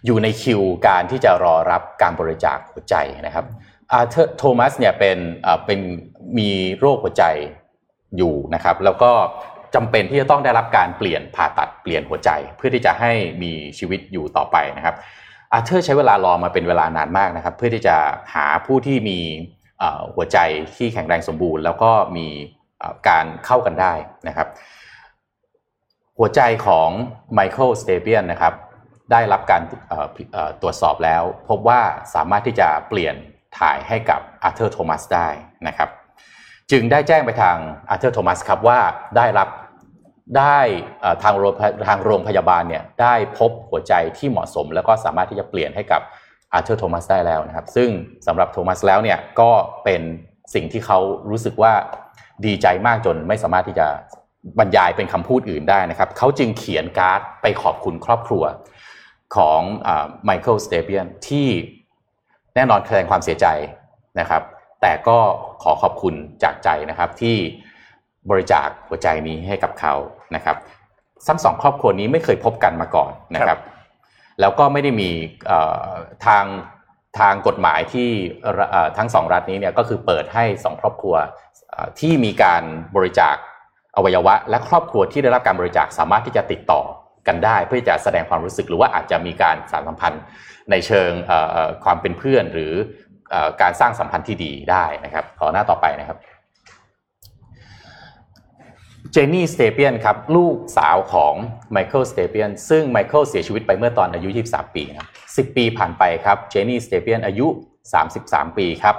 S4: อยู่ในคิวการที่จะรอรับการบริจาคหัวใจนะครับอาร์เธอร์โทมัสเนี่ยเป็นเป็นมีโรคหัวใจอยู่นะครับแล้วก็จำเป็นที่จะต้องได้รับการเปลี่ยนผ่าตัดเปลี่ยนหัวใจ เพื่อที่จะให้มีชีวิตอยู่ต่อไปนะครับอาร์เธอร์ใช้เวลารอมาเป็นเวลานานมากนะครับ เพื่อที่จะหาผู้ที่มีหัวใจที่แข็งแรงสมบูรณ์ แล้วก็มีการเข้ากันได้นะครับ หัวใจของไมเคิลสเตเปียนนะครับได้รับการตรวจสอบแล้ว พบว่าสามารถที่จะเปลี่ยนถ่ายให้กับอาร์เธอร์โทมัสได้นะครับจึงได้แจ้งไปทางอาร์เธอร์โทมัสครับว่าได้รับได้ทางโรงทางโรงพยาบาลเนี่ยได้พบหัวใจที่เหมาะสม แล้วก็สามารถที่จะเปลี่ยนให้กับอาร์เธอร์โทมัสได้แล้วนะครับ ซึ่งสำหรับโทมัสแล้วเนี่ยก็เป็นสิ่งที่เขารู้สึกว่าดีใจมากจนไม่สามารถที่จะ บรรยายเป็นคำพูดอื่นได้นะครับ เขาจึงเขียนการ์ดไปขอบคุณครอบครัวของไมเคิลสเตเปียนที่แน่นอนแสดงความเสียใจนะครับ แต่ก็ขอขอบคุณจากใจนะครับที่บริจาคหัวใจนี้ให้กับเขานะครับทั้งสองครอบครัวนี้ไม่เคยพบกันมาก่อนนะครับ แล้วก็ไม่ได้มีเอ่อทางทางกฎหมายที่เอ่อทั้งสองรัฐนี้เนี่ยก็คือเปิดให้สองครอบครัวเอ่อที่มีการบริจาค อวัยวะ และครอบครัวที่ได้รับการบริจาคสามารถที่จะติดต่อกันได้ เพื่อจะแสดงความรู้สึกหรือว่าอาจจะมีการสานสัมพันธ์ในเชิงความเป็นเพื่อนหรืออการสร้างสัมพันธ์ที่ดีได้นะครับขอหน้าต่อไปนะครับเจนนี่สเตเปียนครับลูกสาวของไมเคิลสเตเปียนซึ่งไมเคิลเสียชีวิตไปเมื่อตอนอายุ 23 ปีนะ10 ปีผ่านไปครับเจนนี่สเตเปียนอายุ 33 ปีครับ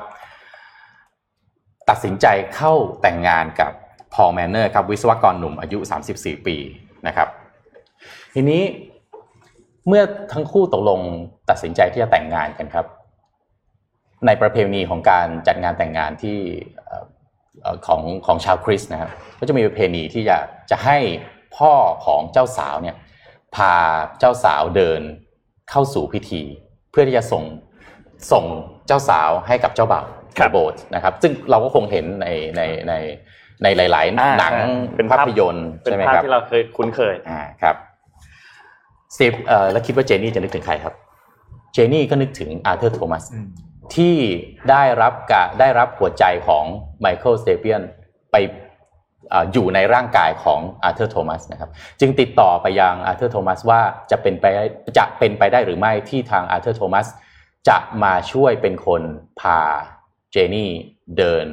S4: ตัดสินใจเข้าแต่งงานกับ พอลแมนเนอร์ครับวิศวกรหนุ่มอายุ 34 ปีนะครับ ทีนี้เมื่อทั้งคู่ตกลงตัดสินใจที่จะแต่งงานกันครับ ในประเพณีของการจัดงานแต่งงานที่เอ่อเอ่อของของชาวคริสต์นะครับก็จะมีประเพณีที่จะจะให้พ่อของเจ้าสาวเนี่ยพาเจ้าสาวเดินเข้าสู่พิธี เพื่อที่จะส่งส่งเจ้าสาวให้กับเจ้าบ่าว
S2: ครั
S4: ใน
S2: บ
S4: โบสถ์นะครับ ซึ่งเราก็คงเห็นในในใน ในหลาย
S2: อ่า
S4: ๆหนัง
S2: เป็น
S4: ภา
S2: ภาพ
S4: พยนตร์
S2: เป็น
S4: ใช่ไหม
S2: ภาพ
S4: ครับ
S2: ที่เราเคยคุ้นเคย
S4: อ่าครับสตีฟเอ่อแล้วคิดว่าเจนนี่จะนึกถึงใครครับ เจนนี่ก็นึกถึงอาร์เธอร์โทมัสที่ได้รับกะได้รับหัวใจของไมเคิลสเตเปียนไปอ่าอยู่ในร่างกายของอาร์เธอร์โทมัสนะครับจึงติดต่อไปยังอาร์เธอร์โทมัสว่าจะเป็นไปได้จะเป็นไปได้หรือไม่ที่ทางอาร์เธอร์โทมัสจะมาช่วยเป็นคนพาเจนนี่เดิน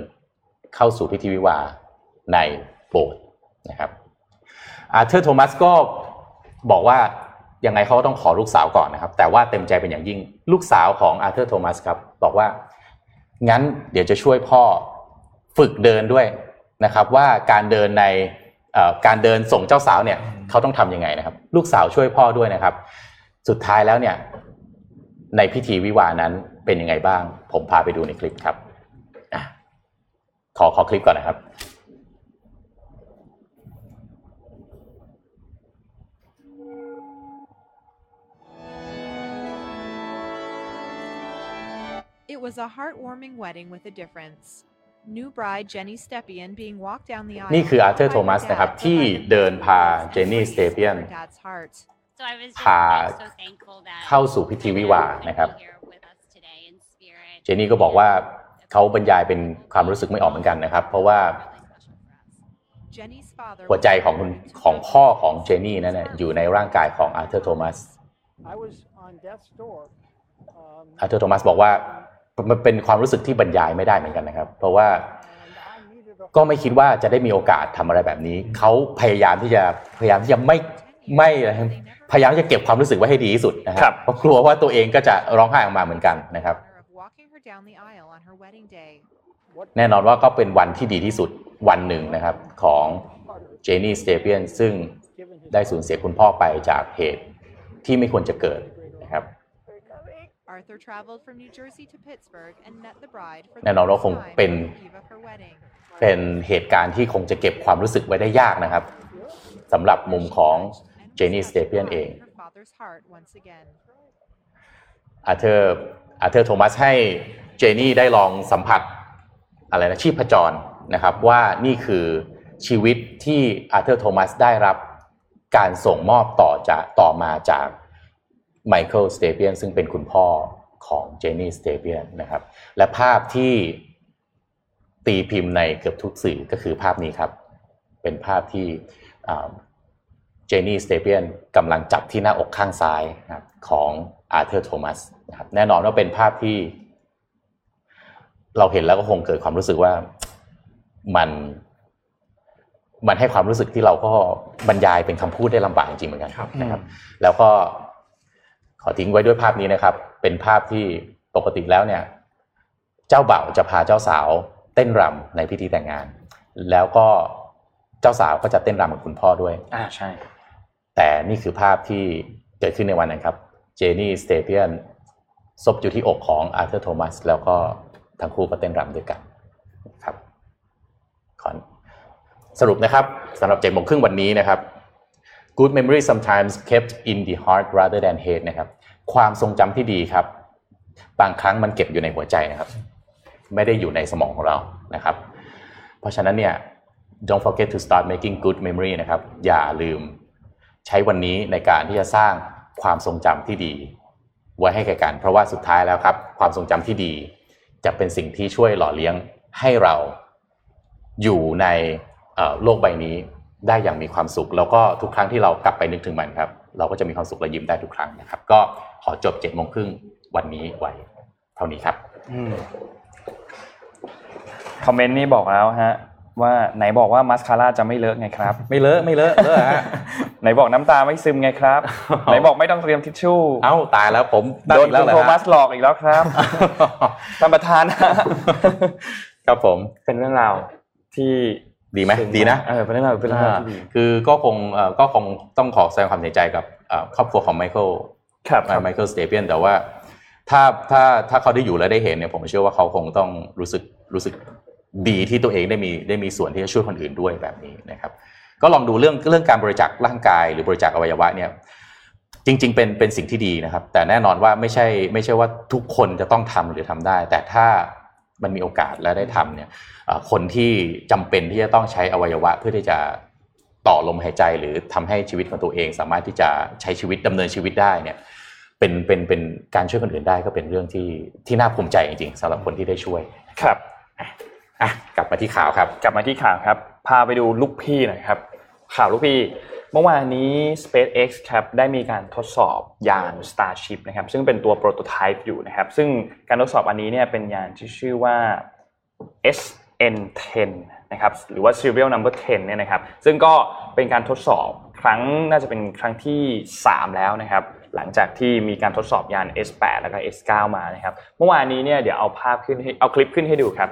S4: เข้าสู่พิธีวิวาห์ ในโบสถ์นะครับอาร์เธอร์โทมัสก็บอกว่ายังไงเขาต้องขอลูกสาวก่อนนะครับ แต่ว่าเต็มใจเป็นอย่างยิ่งลูกสาวของอาร์เธอร์โทมัสครับบอกว่างั้นเดี๋ยวจะช่วยพ่อฝึกเดินด้วยนะครับ ว่าการเดินในการเดินส่งเจ้าสาวเนี่ยเขาต้องทํำยังไงนะครับ ลูกสาวช่วยพ่อด้วยนะครับ สุดท้ายแล้วเนี่ยในพิธีวิวานั้นเป็นยังไงบ้าง ผมพาไปดูในคลิปครับขอขอคลิปก่อนนะครับ
S5: was a heartwarming wedding with a difference. New bride Jenny Stepien being walked down the aisle
S4: นี่คืออาร์เธอร์โทมัสนะครับที่เดินพาเจนนี่สเตเปียนพาเข้าสู่พิธีวิวานะครับ เจนนี่ก็บอกว่าเขาบรรยายเป็นความรู้สึกไม่ออกเหมือนกันนะครับ เพราะว่าหัวใจของของพ่อของเจนนี่นั่นอยู่ในร่างกายของอาร์เธอร์โทมัสอาร์เธอร์โทมัสบอกว่า มันเป็นความรู้สึกที่บรรยายไม่ได้เหมือนกันนะครับ เพราะว่าก็ไม่คิดว่าจะได้มีโอกาสทำอะไรแบบนี้ เขาพยายามที่จะพยายามที่จะไม่ไม่พยายามจะเก็บความรู้สึกไว้ให้ดีที่สุดนะครับเพราะกลัวว่าตัวเองก็จะร้องไห้ออกมาเหมือนกันนะครับ แน่นอนว่าก็เป็นวันที่ดีที่สุดวันหนึ่งนะครับของเจนนี่สเตเปียนซึ่งได้สูญเสียคุณพ่อไปจากเหตุที่ไม่ควรจะเกิด แน่นอนว่าคงเป็นเป็นเหตุการณ์ที่คงจะเก็บความรู้สึกไว้ได้ยากนะครับสำหรับมุมของเจนนี่สเตเปียนเองอาเธอร์อาเธอร์โทมัสให้เจนนี่ได้ลองสัมผัสอะไรนะชีพจรนะครับว่านี่คือชีวิตที่อาเธอร์โทมัสได้รับการส่งมอบต่อจากต่อมาจาก ไมเคิลสเตเปียนซึ่งเป็นคุณพ่อของเจนนี่สเตเปียนนะครับ และภาพที่ตีพิมพ์ในเกือบทุกสื่อก็คือภาพนี้ครับ เป็นภาพที่เจนนี่สเตเปียนกำลังจับที่หน้าอกข้างซ้ายนะครับของอาร์เธอร์โทมัสนะครับแน่นอนว่าเป็นภาพที่ เราเห็นแล้วก็คงเกิดความรู้สึกว่ามันมันให้ความรู้สึกที่เราก็บรรยายเป็นคำพูดได้ลำบากจริงเหมือนกันนะครับ แล้วก็ ขอทิ้งไว้ด้วยภาพนี้นะครับ เป็นภาพที่ปกติแล้วเนี่ย เจ้าบ่าวจะพาเจ้าสาวเต้นรำในพิธีแต่งงาน แล้วก็เจ้าสาวก็จะเต้นรำกับคุณพ่อด้วย
S2: อ่าใช่
S4: แต่นี่คือภาพที่เกิดขึ้นในวันนั้นครับ เจนี่สเตเปียนซบอยู่ที่อกของอาร์เธอร์โทมัสแล้วก็ทั้งคู่ก็เต้นรำด้วยกันครับขอสรุปนะครับสำหรับเจ็ดโมงครึ่งวันนี้นะครับ good memory sometimes kept in the heart rather than head นะครับ ความทรงจำที่ดีครับ บางครั้งมันเก็บอยู่ในหัวใจนะครับ ไม่ได้อยู่ในสมองของเรานะครับ เพราะฉะนั้นเนี่ย don't forget to start making good memory นะครับ อย่าลืมใช้วันนี้ในการที่จะสร้างความทรงจำที่ดี ไว้ให้แก่กัน เพราะว่าสุดท้ายแล้วครับ ความทรงจำที่ดี จะเป็นสิ่งที่ช่วยหล่อเลี้ยงให้เราอยู่ในโลกใบนี้ ได้อย่างมีความสุข แล้วก็ทุกครั้งที่เรากลับไปนึกถึงมันครับ เราก็จะมีความสุขและยิ้มได้ทุกครั้งนะครับ ก็ขอจบเจ็ดโมงครึ่งวันนี้ไว้เท่านี้ครับ
S2: คอมเมนต์นี้บอกแล้วฮะ ว่าไหนบอกว่ามัสคาร่าจะไม่เลอะไงครับ
S4: ไม่เลอะไม่เลอะเลอะฮะ
S2: ไหนบอกน้ำตาไม่ซึมไงครับ ไหนบอกไม่ต้องเตรียมทิชชู่
S4: เอ้าตายแล้วผม
S2: โดนคุณโทมัสหลอกอีกแล้วครับท่านประธาน
S4: ครับผม
S2: เป็นเรื่องราวที่
S4: ดีไหมดีนะ
S2: เออเป็นเรื่องราวเป็นเรื่องราวที่ดี
S4: คือก็คงก็คงต้องขอแสดงความเสียใจกับครอบครัวของไมเคิล
S2: ครับ
S4: ไมเคิลสเตเปียนแต่ว่าถ้าถ้าถ้าเขาได้อยู่และได้เห็นเนี่ยผมเชื่อว่าเขาคงต้องรู้สึกรู้สึกดีที่ตัวเองได้มีได้มีส่วนที่จะช่วยคนอื่นด้วยแบบนี้นะครับ ก็ลองดูเรื่องเรื่องการบริจาคร่างกายหรือบริจาคอวัยวะเนี่ยจริง ๆ เป็นเป็นสิ่งที่ดีนะครับ แต่แน่นอนว่าไม่ใช่ไม่ใช่ว่าทุกคนจะต้องทำหรือทำได้ แต่ถ้า มันมีโอกาสและได้ทำเนี่ยคนที่จำเป็นที่จะต้องใช้อวัยวะเพื่อที่จะต่อลมหายใจหรือทำให้ชีวิตของตัวเอง สามารถที่จะใช้ชีวิตดำเนินชีวิตได้เนี่ยเป็นเป็นเป็นการช่วยคนอื่นได้ก็เป็นเรื่องที่ที่น่าภูมิใจจริงๆสำหรับคนที่ได้ช่วย
S2: ครับ
S4: อะกลับมาที่ข่าวครับ
S2: กลับมาที่ข่าวครับ พาไปดูลูกพี่หน่อยครับ ข่าวลูกพี่ เมื่อวานนี้ SpaceX ครับได้มีการทดสอบยาน Starship นะครับซึ่งเป็นตัวโปรโตไทป์อยู่นะครับ ซึ่งการทดสอบอันนี้เนี่ยเป็นยานที่ชื่อว่า SN10 นะครับหรือว่า serial number 10เนี่ยนะครับซึ่งก็เป็นการทดสอบครั้งน่าจะเป็นครั้งที่ 3 แล้วนะครับหลังจากที่มีการทดสอบยาน S8 แล้วก็ S9 มานะครับเมื่อวานนี้เนี่ยเดี๋ยวเอาภาพขึ้นเอาคลิปขึ้นให้ดูครับ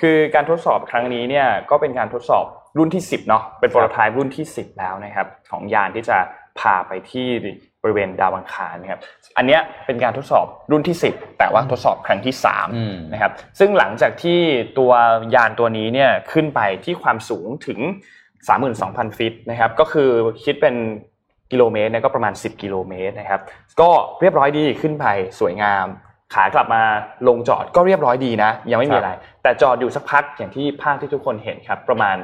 S2: คือการทดสอบครั้งนี้เนี่ยก็เป็นการทดสอบ รุ่นที่ 10เนาะเป็นโปรโตไทป์รุ่นที่ 10 แล้วนะครับ ของยานที่จะพาไปที่บริเวณดาวอังคารนะครับ อันเนี้ยเป็นการทดสอบรุ่นที่ 10 แต่ว่าทดสอบครั้งที่
S4: อืม
S2: 3นะครับ ซึ่งหลังจากที่ตัวยานตัวนี้เนี่ยขึ้นไปที่ความสูงถึง 32,000 ฟิตนะครับ ก็คือคิดเป็นกิโลเมตรเนี่ยก็ประมาณ 10 กิโลเมตรนะครับ ก็เรียบร้อยดีขึ้นไปสวยงาม ขากลับมาลงจอดก็เรียบร้อยดีนะ ยังไม่มีอะไร แต่จอดอยู่สักพักอย่างที่ภาพที่ทุกคนเห็นครับ ประมาณ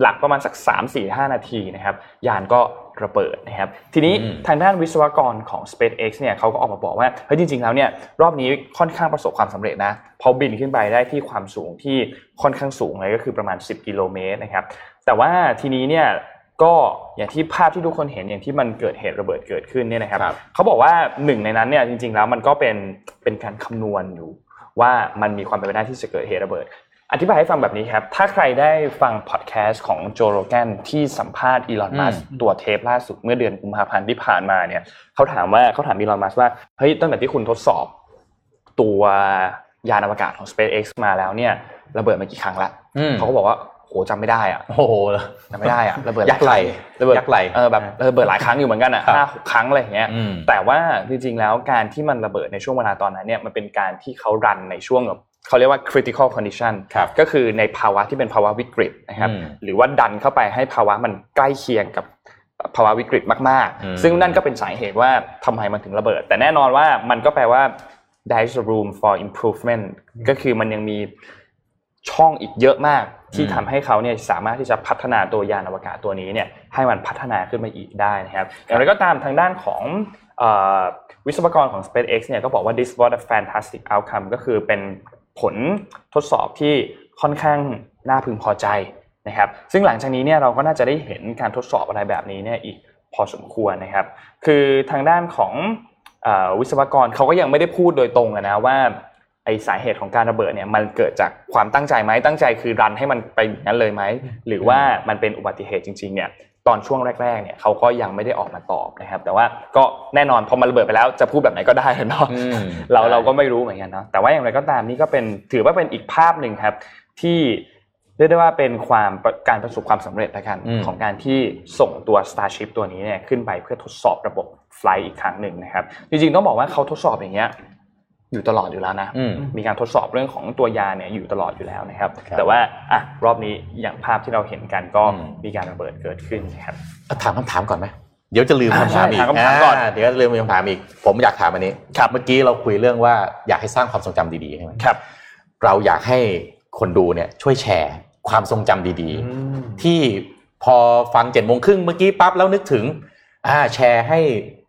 S2: หลักประมาณสัก 3 4 5 นาทีนะครับยานก็ระเบิดนะครับทีนี้
S4: อืม
S2: ทางด้านวิศวกรของ SpaceX เนี่ยเขาก็ออกมาบอกว่าเฮ้ยจริง ๆ แล้วเนี่ยรอบนี้ค่อนข้างประสบความสำเร็จนะเพราะบินขึ้นไปได้ที่ความสูงที่ค่อนข้างสูงเลยก็คือประมาณ 10 กิโลเมตรนะครับแต่ว่าทีนี้เนี่ยก็อย่างที่ภาพที่ทุกคนเห็นอย่างที่มันเกิดเหตุระเบิดเกิดขึ้นเนี่ยนะครับ
S4: ครับ
S2: เขาบอกว่าหนึ่งในนั้นเนี่ยจริง ๆ แล้วมันก็เป็นเป็นการคำนวณอยู่ว่ามันมีความเป็นไปได้ที่จะเกิดเหตุระเบิด อธิบายให้ฟังแบบนี้ครับ ถ้าใครได้ฟังพอดแคสต์ของโจโรแกนที่สัมภาษณ์อีลอนมัส
S4: อืม
S2: ตัวเทปล่าสุดเมื่อเดือนกุมภาพันธ์ที่ผ่านมาเนี่ยเขาถามว่าเขาถามอีลอนมัสว่าเฮ้ยตั้งแต่ที่คุณทดสอบตัวยานอวกาศของ SpaceX มาแล้วเนี่ยระเบิดมากี่ครั้งละ
S4: อืม
S2: เขาก็บอกว่า โหจำไม่ได้อะ
S4: โอ้โห
S2: จำไม่ได้อะระเบิด
S4: ยักษ์ไหล
S2: ระเบิด
S4: ยักษ์ไหล
S2: เออแบบระเบิดหลายครั้งอยู่เหมือนกันอะ
S4: ครับ
S2: ห้าหกครั้งอะไรอย่างเงี้ย
S4: อืม
S2: แต่ว่าจริงๆแล้วการที่มันระเบิดในช่วงเวลาตอนนั้นเนี่ยมันเป็นการที่เขารันในช่วงแบบเขาเรียกว่า critical condition
S4: ครับ
S2: ก็คือในภาวะที่เป็นภาวะวิกฤตนะครับ
S4: อืม
S2: หรือว่าดันเข้าไปให้ภาวะมันใกล้เคียงกับภาวะวิกฤตมาก
S4: อืม
S2: ๆซึ่งนั่นก็เป็นสาเหตุว่าทำไมมันถึงระเบิด แต่แน่นอนว่ามันก็แปลว่า there is room for improvement ก็คือมันยังมี ช่องอีกเยอะมากที่
S4: อืม
S2: ทำให้เขาเนี่ยสามารถที่จะพัฒนาตัวยานอวกาศตัวนี้เนี่ยให้มันพัฒนาขึ้นมาอีกได้นะครับอย่างไรก็ตามทางด้านของเอ่อวิศวกรของ SpaceX เนี่ยก็บอกว่า this was a fantastic outcome ก็คือเป็นผลทดสอบที่ค่อนข้างน่าพึงพอใจนะครับ ซึ่งหลังจากนี้เนี่ยเราก็น่าจะได้เห็นการทดสอบอะไรแบบนี้เนี่ยอีกพอสมควรนะครับ คือทางด้านของเออวิศวกรเขาก็ยังไม่ได้พูดโดยตรงอะนะว่า ไอสาเหตุของการระเบิดเนี่ยมันเกิดจากความตั้งใจไหมตั้งใจคือรันให้มันไปอย่างนั้นเลยไหมหรือว่ามันเป็นอุบัติเหตุจริงๆเนี่ยตอนช่วงแรกๆเนี่ยเขาก็ยังไม่ได้ออกมาตอบนะครับ แต่ว่าก็แน่นอนพอมันระเบิดไปแล้วจะพูดแบบไหนก็ได้เนาะ
S4: อืม
S2: เรา
S4: ใช่
S2: เราก็ไม่รู้เหมือนกันเนาะแต่ว่าอย่างไรก็ตามนี่ก็เป็นถือว่าเป็นอีกภาพหนึ่งครับ ที่เรียกได้ว่าเป็นความการประสบความสำเร็จละกัน
S4: อืม
S2: ของการที่ส่งตัว Starship ตัวนี้เนี่ยขึ้นไปเพื่อทดสอบระบบไฟล์อีกครั้งหนึ่งนะครับ จริงๆต้องบอกว่าเขาทดสอบอย่างเงี้ย อยู่ตลอดอยู่แล้วนะ
S4: อืม
S2: มีการทดสอบเรื่องของตัวยาเนี่ยอยู่ตลอดอยู่แล้วนะครับ
S4: ครับ
S2: แต่ว่าอะรอบนี้อย่างภาพที่เราเห็นกันก็
S4: อืม
S2: มีการระเบิดเกิดขึ้นนะครับ
S4: เอาถามคำถามก่อนไหมเดี๋ยวจะลืม
S2: อ่า
S4: คำถามอีก
S2: ใช่ถามคำถามก่อน
S4: เดี๋ยวจะลืมคำถามอีก ผมอยากถามอันนี้ครับเมื่อกี้เราคุยเรื่องว่าอยากให้สร้างความทรงจำดีๆใช่ไหม
S2: ครับ
S4: เราอยากให้คนดูเนี่ยช่วยแชร์ความทรงจำดีๆ ที่พอฟังเจ็ดโมงครึ่งเมื่อกี้ปั๊บแล้วนึกถึงอ่าแชร์ให้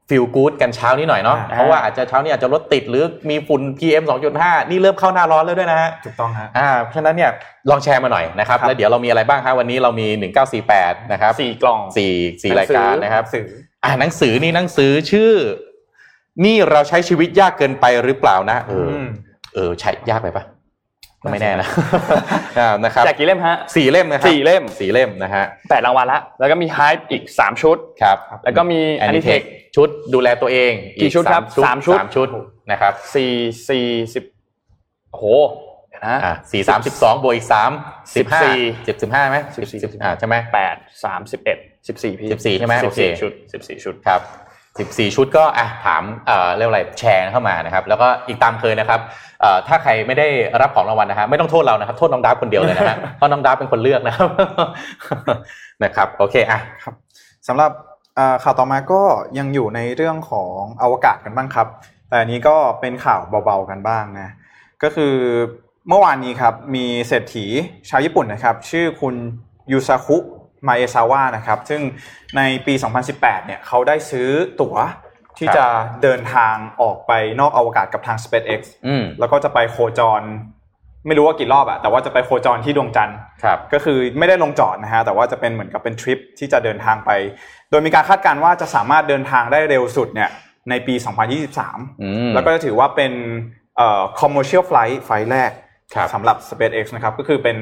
S4: ฟิลกู๊ดกันเช้านี้หน่อยเนาะ
S3: อ่า
S4: เพราะว่าอาจจะเช้านี้อาจจะรถติดหรือมีฝุ่น PM 2.5 นี่เริ่มเข้าหน้าร้อนแล้วด้วยนะฮะ
S3: ถูกต้องฮะ
S4: อ่าเพราะฉะนั้นเนี่ยลองแชร์มาหน่อยนะครับ
S3: ครับ
S4: แล้วเดี๋ยวเรามีอะไรบ้างฮะวันนี้เรามี 1948 นะครับ
S2: สี่กล่อง
S4: สี่สี่
S2: หนั
S4: รางย
S2: สือ
S4: การนะครับ
S3: สื่อ
S4: อ่าหนังสือนี่หนังสือชื่อ นี่เราใช้ชีวิตยากเกินไปหรือเปล่านะ เอออ
S3: ม
S4: เออใช่ยากไปปะก็ ไม่แน่นะอ่านะครับ
S2: แจกกี่เล่มฮะ
S4: สี่เล่มนะครับ
S2: สี่เล่ม
S4: สี่เล่มนะฮะ
S2: แปดรางวัลละแล้วก็มีไฮป์อีกสามชุด
S4: ครับ
S2: แล้วก็มี
S4: อันนี้เท
S2: Anitech
S4: คชุดดูแลตัวเอง
S2: กี่ชุดครับ
S4: สา
S2: สามมชุด
S4: สามชุดนะครับ
S2: สี่สี่สิบโอ้โหเดี๋ยวนะ
S4: อ่าสี่สามสิบสองบวกอีกสามสิบห้า
S2: 14
S4: สิบสิบห้าไหม
S2: สิบสี่
S4: สิบอ่าใช่ไหม
S2: แปดสามสิบเอ็ดสิบสี่พี่
S4: 14ใช่ไหม
S2: สิ
S4: โอบเค
S2: สี่ชุดสิบสี่ชุด
S4: ครับ สิบสี่ชุดก็อะถามเอ่อเรียกว่าอะไรแชร์เข้ามานะครับ แล้วก็อีกตามเคยนะครับเอ่อถ้าใครไม่ได้รับของรางวัลนะฮะไม่ต้องโทษเรานะครับโทษน้องดาบคนเดียวเลยนะฮะเพราะน้องดาบเป็นคนเลือกนะครับนะครับโอเคอะ
S3: สำหรับเอ่อข่าวต่อมาก็ยังอยู่ในเรื่องของอวกาศกันบ้างครับ แต่อันนี้ก็เป็นข่าวเบาๆกันบ้างนะก็คือเมื่อวานนี้ครับมีเศรษฐีชาวญี่ปุ่นนะครับ ชื่อคุณยูซาคุ มาเอซาวะนะครับ ซึ่งในปี 2018 เนี่ยเขาได้ซื้อตั๋วที่
S4: ครับ
S3: จะเดินทางออกไปนอกอวกาศกับทาง SpaceX
S4: อืม
S3: แล้วก็จะไปโคจร ไม่รู้ว่ากี่รอบอะแต่ว่าจะไปโคจรที่ดวงจันทร์
S4: ครับ
S3: ก็คือไม่ได้ลงจอดนะฮะแต่ว่าจะเป็นเหมือนกับเป็นทริปที่จะเดินทางไป โดยมีการคาดการณ์ว่าจะสามารถเดินทางได้เร็วสุดเนี่ยในปี 2023
S4: อืม
S3: แล้วก็จะถือว่าเป็นเอ่อ commercial flight ไฟล์แรก
S4: ครับ
S3: สำหรับ SpaceX นะครับก็คือเป็น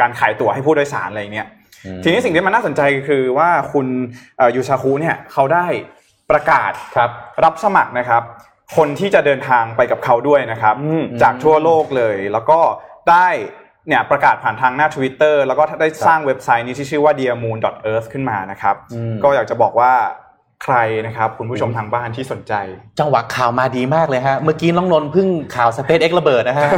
S3: การขายตั๋วให้ผู้โดยสารอะไรเงี้ย
S4: อืม
S3: ทีนี้สิ่งที่มันน่าสนใจคือว่าคุณเอ่อยูชาคุเนี่ยเขาได้ประกาศ
S4: ครับ
S3: เขารับสมัครนะครับ คนที่จะเดินทางไปกับเขาด้วยนะครับ
S2: อืม
S3: จากทั่วโลกเลย แล้วก็ได้เนี่ยประกาศผ่านทางหน้า Twitter แล้วก็ได้สร้างเว็บไซต์นี้ที่ชื่อว่า dearmoon.earth ขึ้นมานะครับ
S4: อืม
S3: ก็อยากจะบอกว่าใครนะครับคุณผู้ชมทางบ้านที่สนใจ
S4: จังหวะข่าวมาดีมากเลยฮะ เมื่อกี้น้องนนท์เพิ่งข่าว SpaceX ระเบิดนะฮะ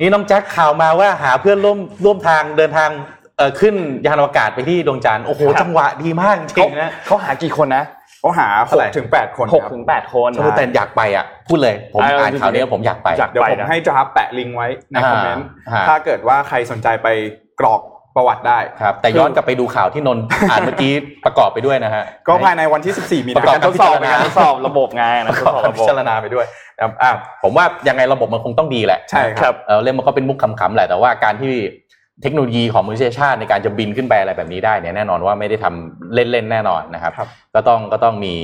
S4: นี่น้องแจ็คข่าวมาว่าหาเพื่อนร่วมร่วมทางเดินทาง เอ่อขึ้นยานอวกาศไปที่ดวงจันทร์โอ้โห
S2: ครับ
S4: จังหวะดีมากจริ
S2: เขา
S4: งๆนะ
S2: เขาหากี่คนนะ
S3: เขาหา
S4: เท่าไหร่
S3: 6ถึง8คน
S2: หก
S3: ครับ
S2: ถึงแปดคน
S4: เออแต่อยากไปอะพูดเลยผม
S2: เออ
S4: อ่านข่าวนี้แล้วผมอยากไป
S2: อยาก
S3: เดี๋ยวผม
S2: ไปนะ
S3: ให้จะแปะลิงก์ไว้ในคอมเมนต์
S4: อ่า
S3: ถ้าเกิดว่าใครสนใจไปกรอกประวัติได้
S4: ครับแต่ย้อนกลับไปดูข่าวที่นนท์อ่านเมื่อกี้ประกอบไปด้วยนะฮะ
S3: ก็ภายในวันที่ 14 มี
S4: ประ
S3: นาก
S4: อบ
S3: ยน
S2: ทดสอบงานทดสอบระบบงานนะทดสอบ
S4: ประกอบ
S2: ระบ
S4: พิ
S2: บ
S4: จารณาไปด้วยนะครับอะผมว่ายังไงระบบมันคงต้องดีแหละ
S3: ใช่ค
S2: ครั
S3: รับ
S2: บ
S4: เออเล่มมันก็เป็นมุกขำๆแหละแต่ว่าการที่ เทคโนโลยีของมนุษยชาติในการจะบินขึ้นไปอะไรแบบนี้ได้เนี่ยแน่นอนว่าไม่ได้ทำเล่นๆแน่นอนนะครับ
S3: ครับ
S4: ก็ต้องก็ต้องมี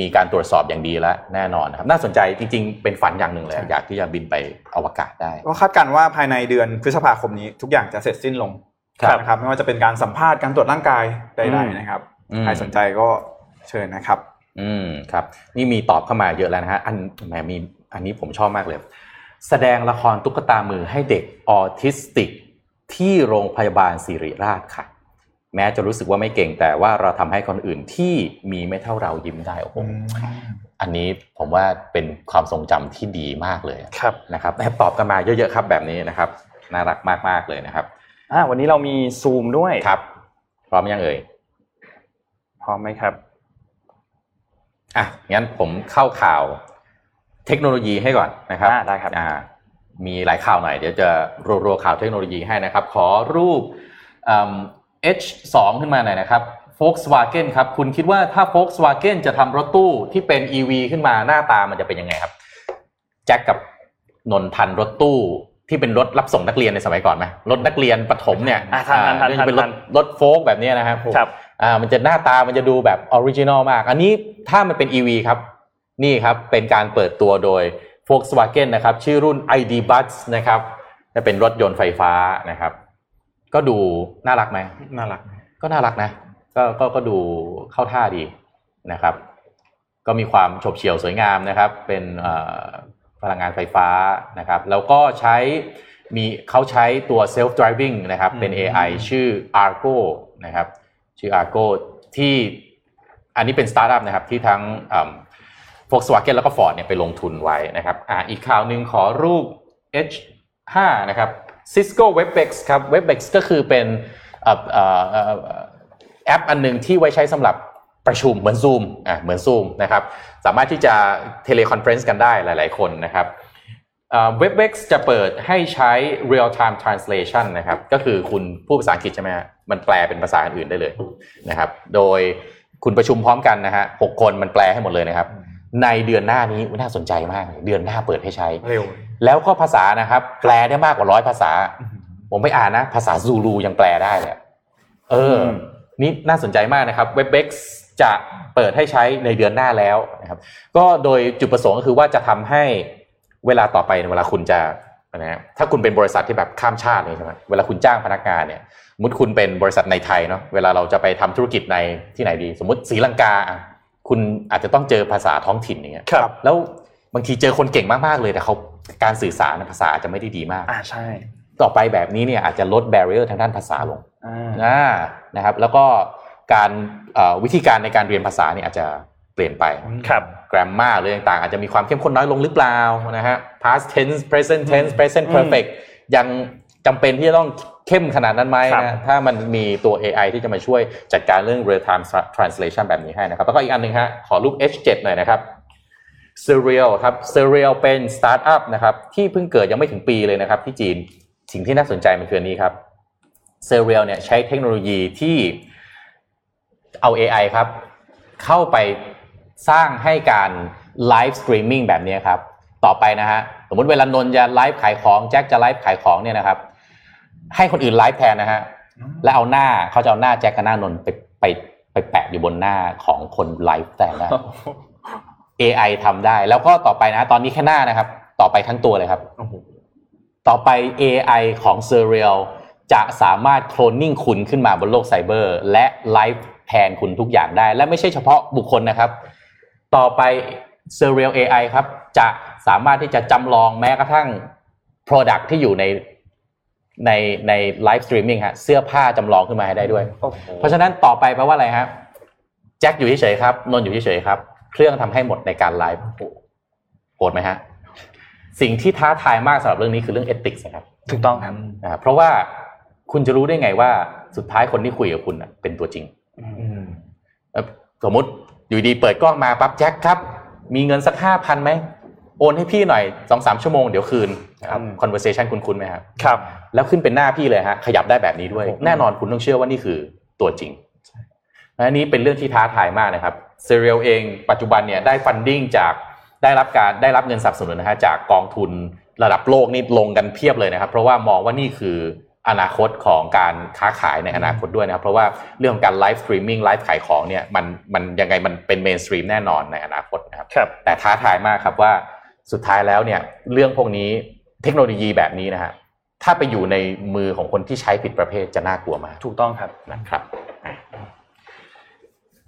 S4: มีการตรวจสอบอย่างดีแล้วแน่นอนนะครับน่าสนใจจริงๆ เป็นฝันอย่างหนึ่งเลย อยากที่จะบินไปอวกาศได้
S3: ก็คาดการณ์ว่าภายในเดือนพฤษภาคมนี้ทุกอย่างจะเสร็จสิ้นลง
S4: ครับ
S3: นะครับไม่ว่าจะเป็นการสัมภาษณ์การตรวจร่างกายใดๆนะครับ
S4: อืม
S3: ใครสนใจก็เชิญนะครับ
S4: อืมครับ นี่มีตอบเข้ามาเยอะแล้วนะฮะอันแหมมีอันนี้ผมชอบมากเลย แสดงละครตุ๊กตามือให้เด็กออทิสติก ที่โรงพยาบาลศิริราชค่ะ แม้จะรู้สึกว่าไม่เก่งแต่ว่าเราทำให้คนอื่นที่มีไม่เท่าเรายิ้มได้โอ้โหอันนี้ผมว่าเป็นความทรงจำที่ดีมากเลย
S2: ครับ
S4: นะครับแอบตอบกันมาเยอะๆครับแบบนี้นะครับ น่ารักมากๆเลยนะครับ
S2: อ่าวันนี้เรามีซูมด้วย
S4: ครับ พร้อมยังเอ่ย
S2: พร้อมไหมครับ
S4: อะงั้นผมเข้าข่าวเทคโนโลยีให้ก่อนนะครับ
S2: อ่าได้ครับ
S4: อ่า มีหลายข่าวหน่อยเดี๋ยวจะรัวๆข่าวเทคโนโลยีให้นะครับ ขอรูปอืม H2 ขึ้นมาหน่อยนะครับ Volkswagen ครับ คุณคิดว่าถ้า Volkswagen จะทำรถตู้ที่เป็น EV ขึ้นมาหน้าตามันจะเป็นยังไงครับ แจ็คกับนนทันรถตู้ที่เป็นรถรับส่งนักเรียนในสมัยก่อนไหมรถนักเรียนประถมเนี่ย
S2: อ่าทันทันทัน
S4: อ่าจะเป็นรถ รถ Volk แบบเนี้ยนะครับ
S2: ครับ
S4: อ่ามันจะหน้าตามันจะดูแบบ original มาก อันนี้ถ้ามันเป็น EV ครับ นี่ครับเป็นการเปิดตัวโดย Volkswagen นะครับ ชื่อรุ่น ID Buzz นะครับจะเป็นรถยนต์ไฟฟ้านะครับ ก็ดูน่ารักไหม
S3: น่ารัก
S4: ก็น่ารักนะ ก็ก็ก็ดูเข้าท่าดีนะครับ ก็มีความฉบเฉี่ยวสวยงามนะครับ เป็นเอ่อพลังงานไฟฟ้านะครับ แล้วก็ใช้มีเขาใช้ตัว self driving นะครับ เป็น
S3: อืม
S4: AI ชื่อ Argo นะครับ ชื่อ Argo ที่อันนี้เป็นสตาร์ทอัพนะครับ ที่ทั้ง อืม Volkswagen แล้วก็ Ford เนี่ยไปลงทุนไว้นะครับอ่าอีกข่าวหนึ่งขอรูป H5 นะครับ Cisco WebEx ครับ WebEx ก็คือเป็นเอ่อเอ่อเอ่อแอปอันหนึ่งที่ไว้ใช้สำหรับประชุมเหมือน Zoom อะเหมือน Zoom นะครับสามารถที่จะ teleconference กันได้หลาย ๆ คนนะครับเอ่อ WebEx จะเปิดให้ใช้ real time translation นะครับ ก็คือคุณพูดภาษาอังกฤษใช่ไหมฮะมันแปลเป็นภาษาอื่นได้เลยนะครับ โดยคุณประชุมพร้อมกันนะฮะหกคนมันแปลให้หมดเลยนะครับ ในเดือนหน้านี้อุ๊ยน่าสนใจมากเลยเดือนหน้าเปิดให้ใช้
S3: เร็ว
S4: แล้วก็ภาษานะครับ แปลได้มากกว่าร้อยภาษา ผมไปอ่านนะ ภาษาซูลูยังแปลได้เลยเออ
S2: อืม
S4: นี่น่าสนใจมากนะครับ WebEx จะเปิดให้ใช้ในเดือนหน้าแล้วนะครับ ก็โดยจุดประสงค์ก็คือว่าจะทำให้เวลาต่อไปเวลาคุณจะนะฮะถ้าคุณเป็นบริษัทที่แบบข้ามชาติเลยใช่ไหมเวลาคุณจ้างพนักงานเนี่ย สมมติคุณเป็นบริษัทในไทยเนาะเวลาเราจะไปทำธุรกิจในที่ไหนดี สมมติศรีลังกาอะ คุณอาจจะต้องเจอภาษาท้องถิ่นอย่างเงี้ย
S2: ครับ
S4: แล้วบางทีเจอคนเก่งมากๆเลยแต่เขาการสื่อสารภาษาอาจจะไม่ได้ดีมาก
S2: อ่าใช่
S4: ต่อไปแบบนี้เนี่ยอาจจะลดแบเรียร์ทางด้านภาษาลง
S2: อ่า
S4: อ่านะครับ แล้วก็การเอ่อวิธีการในการเรียนภาษาเนี่ยอาจจะเปลี่ยนไป
S2: ครับ
S4: grammar หรือต่างๆ อาจจะมีความเข้มข้นน้อยลงหรือเปล่านะฮะ past tense present tense present
S2: อืม
S4: perfect ยังจำเป็นที่จะต้อง เข้มขนาดนั้นไหม
S2: ครับ
S4: นะถ้ามันมีตัว AI ที่จะมาช่วยจัดการเรื่อง real time translation แบบนี้ให้นะครับ แล้วก็อีกอันหนึ่งฮะขอรูป H7 หน่อยนะครับ Serial ครับ Serial เป็นสตาร์ทอัพนะครับที่เพิ่งเกิดยังไม่ถึงปีเลยนะครับที่จีนสิ่งที่น่าสนใจมันคืออันนี้ครับ Serial เนี่ยใช้เทคโนโลยีที่เอา AI ครับ เข้าไปสร้างให้การ live streaming แบบนี้ครับ ต่อไปนะฮะ สมมติเวลานนท์จะไลฟ์ขายของ แจ็คจะไลฟ์ขายของเนี่ยนะครับ ให้คนอื่นไลฟ์แทนนะฮะแล้วเอาหน้าเขาจะเอาหน้าแจ็คกับหน้านนท์ไปไปไปแปะอยู่บนหน้าของคนไลฟ์แต่ได้ AI ทำได้ แล้วก็ต่อไปนะ ตอนนี้แค่หน้านะครับ ต่อไปทั้งตัวเลยครับ
S3: โอ้โห
S4: ต่อไป AI ของ Serial จะสามารถโคลนนิ่งคุณขึ้นมาบนโลกไซเบอร์ และไลฟ์แทนคุณทุกอย่างได้ และไม่ใช่เฉพาะบุคคลนะครับ ต่อไป Serial AI ครับ จะสามารถที่จะจำลองแม้กระทั่ง Product ที่อยู่ใน ในใน live streaming ฮะเสื้อผ้าจำลองขึ้นมาให้ได้ด้วย
S2: โอ้โห
S4: เพราะฉะนั้นต่อไปแปลว่าอะไรฮะแจ็คอยู่เฉยๆครับนนท์อยู่เฉยๆครับ เครื่องทำให้หมดในการไลฟ์โหดไหมฮะสิ่งที่ท้าทายมากสำหรับเรื่องนี้คือเรื่อง ethics นะครับ
S2: ถูกต้องครับ
S4: นะครับเพราะว่าคุณจะรู้ได้ไงว่าสุดท้ายคนที่คุยกับคุณน่ะเป็นตัวจริงเอ่อสมมุติอยู่ดีเปิดกล้องมาปั๊บแจ็คครับ มีเงินสักห้าพันไหมโอนให้พี่หน่อยสองสามชั่วโมงเดี๋ยวคืน ครับ conversation คุณคุณไหมครับ
S2: ครับ
S4: แล้วขึ้นเป็นหน้าพี่เลยฮะขยับได้แบบนี้ด้วย
S2: โอ้โห
S4: แน่นอนคุณต้องเชื่อว่านี่คือตัวจริงอันนี้เป็นเรื่องที่ท้าทายมากนะครับ Serial เองปัจจุบันเนี่ยได้ funding จากได้รับการได้รับเงินสนับสนุนนะฮะจากกองทุนระดับโลกนี่ลงกันเพียบเลยนะครับ เพราะว่ามองว่านี่คืออนาคตของการค้าขายในอนาคตด้วยนะครับ เพราะว่าเรื่องของการ live streaming ไลฟ์ขายของเนี่ยมันมันยังไงมันเป็น mainstream แน่นอนในอนาคตนะครับ
S2: ครับ
S4: แต่ท้าทายมากครับว่าสุดท้ายแล้วเนี่ยเรื่องพวกนี้ เทคโนโลยีแบบนี้นะฮะถ้าไปอยู่ในมือของคนที่ใช้ผิดประเภทจะน่ากลัวมาก
S2: ถูกต้องครับ
S4: นะครับ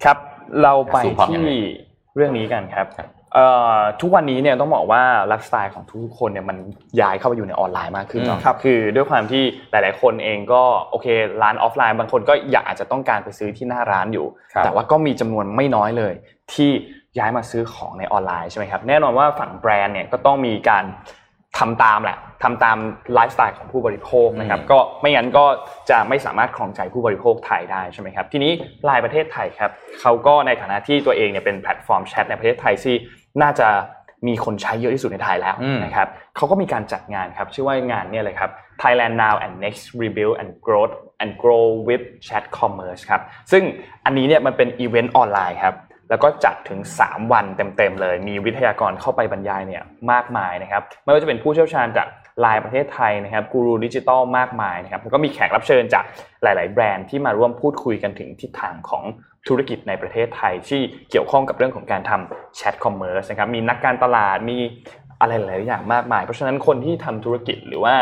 S2: ครับเราไป
S4: สู่ความยัง
S2: ที่
S4: ไง
S2: เรื่องนี้กันครับ
S4: ครับ
S2: เอ่อทุกวันนี้เนี่ยต้องบอกว่าไลฟ์สไตล์ของทุกคนเนี่ยมันย้ายเข้าไปอยู่ในออนไลน์มากขึ้นเนาะ
S3: อืมครับ
S2: คือด้วยความที่หลาย ๆ คนเองก็โอเคร้านออฟไลน์บางคนก็อยากอาจจะต้องการไปซื้อที่หน้าร้านอยู่
S4: ครับ
S2: แต่ว่าก็มีจำนวนไม่น้อยเลย ที่ย้ายมาซื้อของในออนไลน์ใช่ไหมครับแน่นอนว่าฝั่งแบรนด์เนี่ยก็ต้องมีการ ทำตามแหละทำตามไลฟ์สไตล์ของผู้บริโภคนะครับ
S4: อืม
S2: ก็ไม่งั้นก็จะไม่สามารถครองใจผู้บริโภคไทยได้ใช่ไหมครับทีนี้ลายประเทศไทยครับเขาก็ในฐานะที่ตัวเองเนี่ยเป็นแพลตฟอร์มแชทในประเทศไทยที่น่าจะมีคนใช้เยอะที่สุดในไทยแล้ว
S4: อืม
S2: นะครับเขาก็มีการจัดงานครับชื่อว่างานเนี่ยเลยครับ Thailand Now and Next Rebuild and Growth and Grow with Chat Commerce ครับซึ่งอันนี้เนี่ยมันเป็นอีเวนต์ออนไลน์ครับ แล้วก็จัดถึง 3 วันเต็มๆเลย มีวิทยากรเข้าไปบรรยายเนี่ยมากมายนะครับ ไม่ว่าจะเป็นผู้เชี่ยวชาญจากลายประเทศไทยนะครับกูรูดิจิตอลมากมายนะครับแล้วก็มีแขกรับเชิญจากหลาย ๆ แบรนด์ที่มาร่วมพูดคุยกันถึงทิศทางของธุรกิจในประเทศไทย ที่เกี่ยวข้องกับเรื่องของการทำ chat commerce นะครับมีนักการตลาดมีอะไรหลายอย่างมากมาย เพราะฉะนั้นคนที่ทำธุรกิจหรือว่า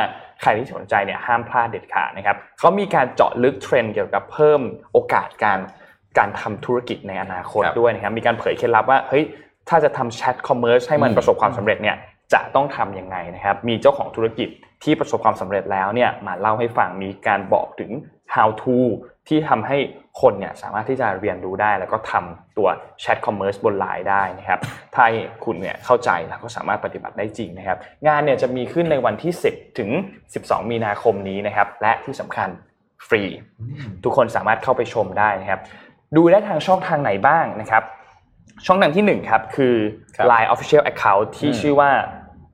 S2: ใครที่สนใจเนี่ยห้ามพลาดเด็ดขาดนะครับเขามีการเจาะลึกเทรนด์เกี่ยวกับเพิ่มโอกาสการ การทำธุรกิจในอนาคต
S4: ครับ
S2: ด้วยนะครับมีการเผยเคล็ดลับว่าเฮ้ยถ้าจะทำ chat commerce ให้มัน
S4: อืม
S2: ประสบความสำเร็จเนี่ยจะต้องทำยังไงนะครับ มีเจ้าของธุรกิจที่ประสบความสำเร็จแล้วเนี่ยมาเล่าให้ฟังมีการบอกถึง how to ที่ทำให้คนเนี่ยสามารถที่จะเรียนรู้ได้ แล้วก็ทำตัวแชทคอมเมอร์สบนไลน์ได้นะครับถ้าคุณเนี่ยเข้าใจแล้วก็สามารถปฏิบัติได้จริงนะครับ งานเนี่ยจะมีขึ้นในวันที่ 10 ถึง 12 มีนาคมนี้นะครับ และที่สำคัญฟรี ทุกคนสามารถเข้าไปชมได้นะครับ ดูได้ทางช่องทางไหนบ้างนะครับช่องทางที่1ครับคือ
S4: ครับ
S2: Line Official Account ที่
S4: อืม
S2: ชื่อว่า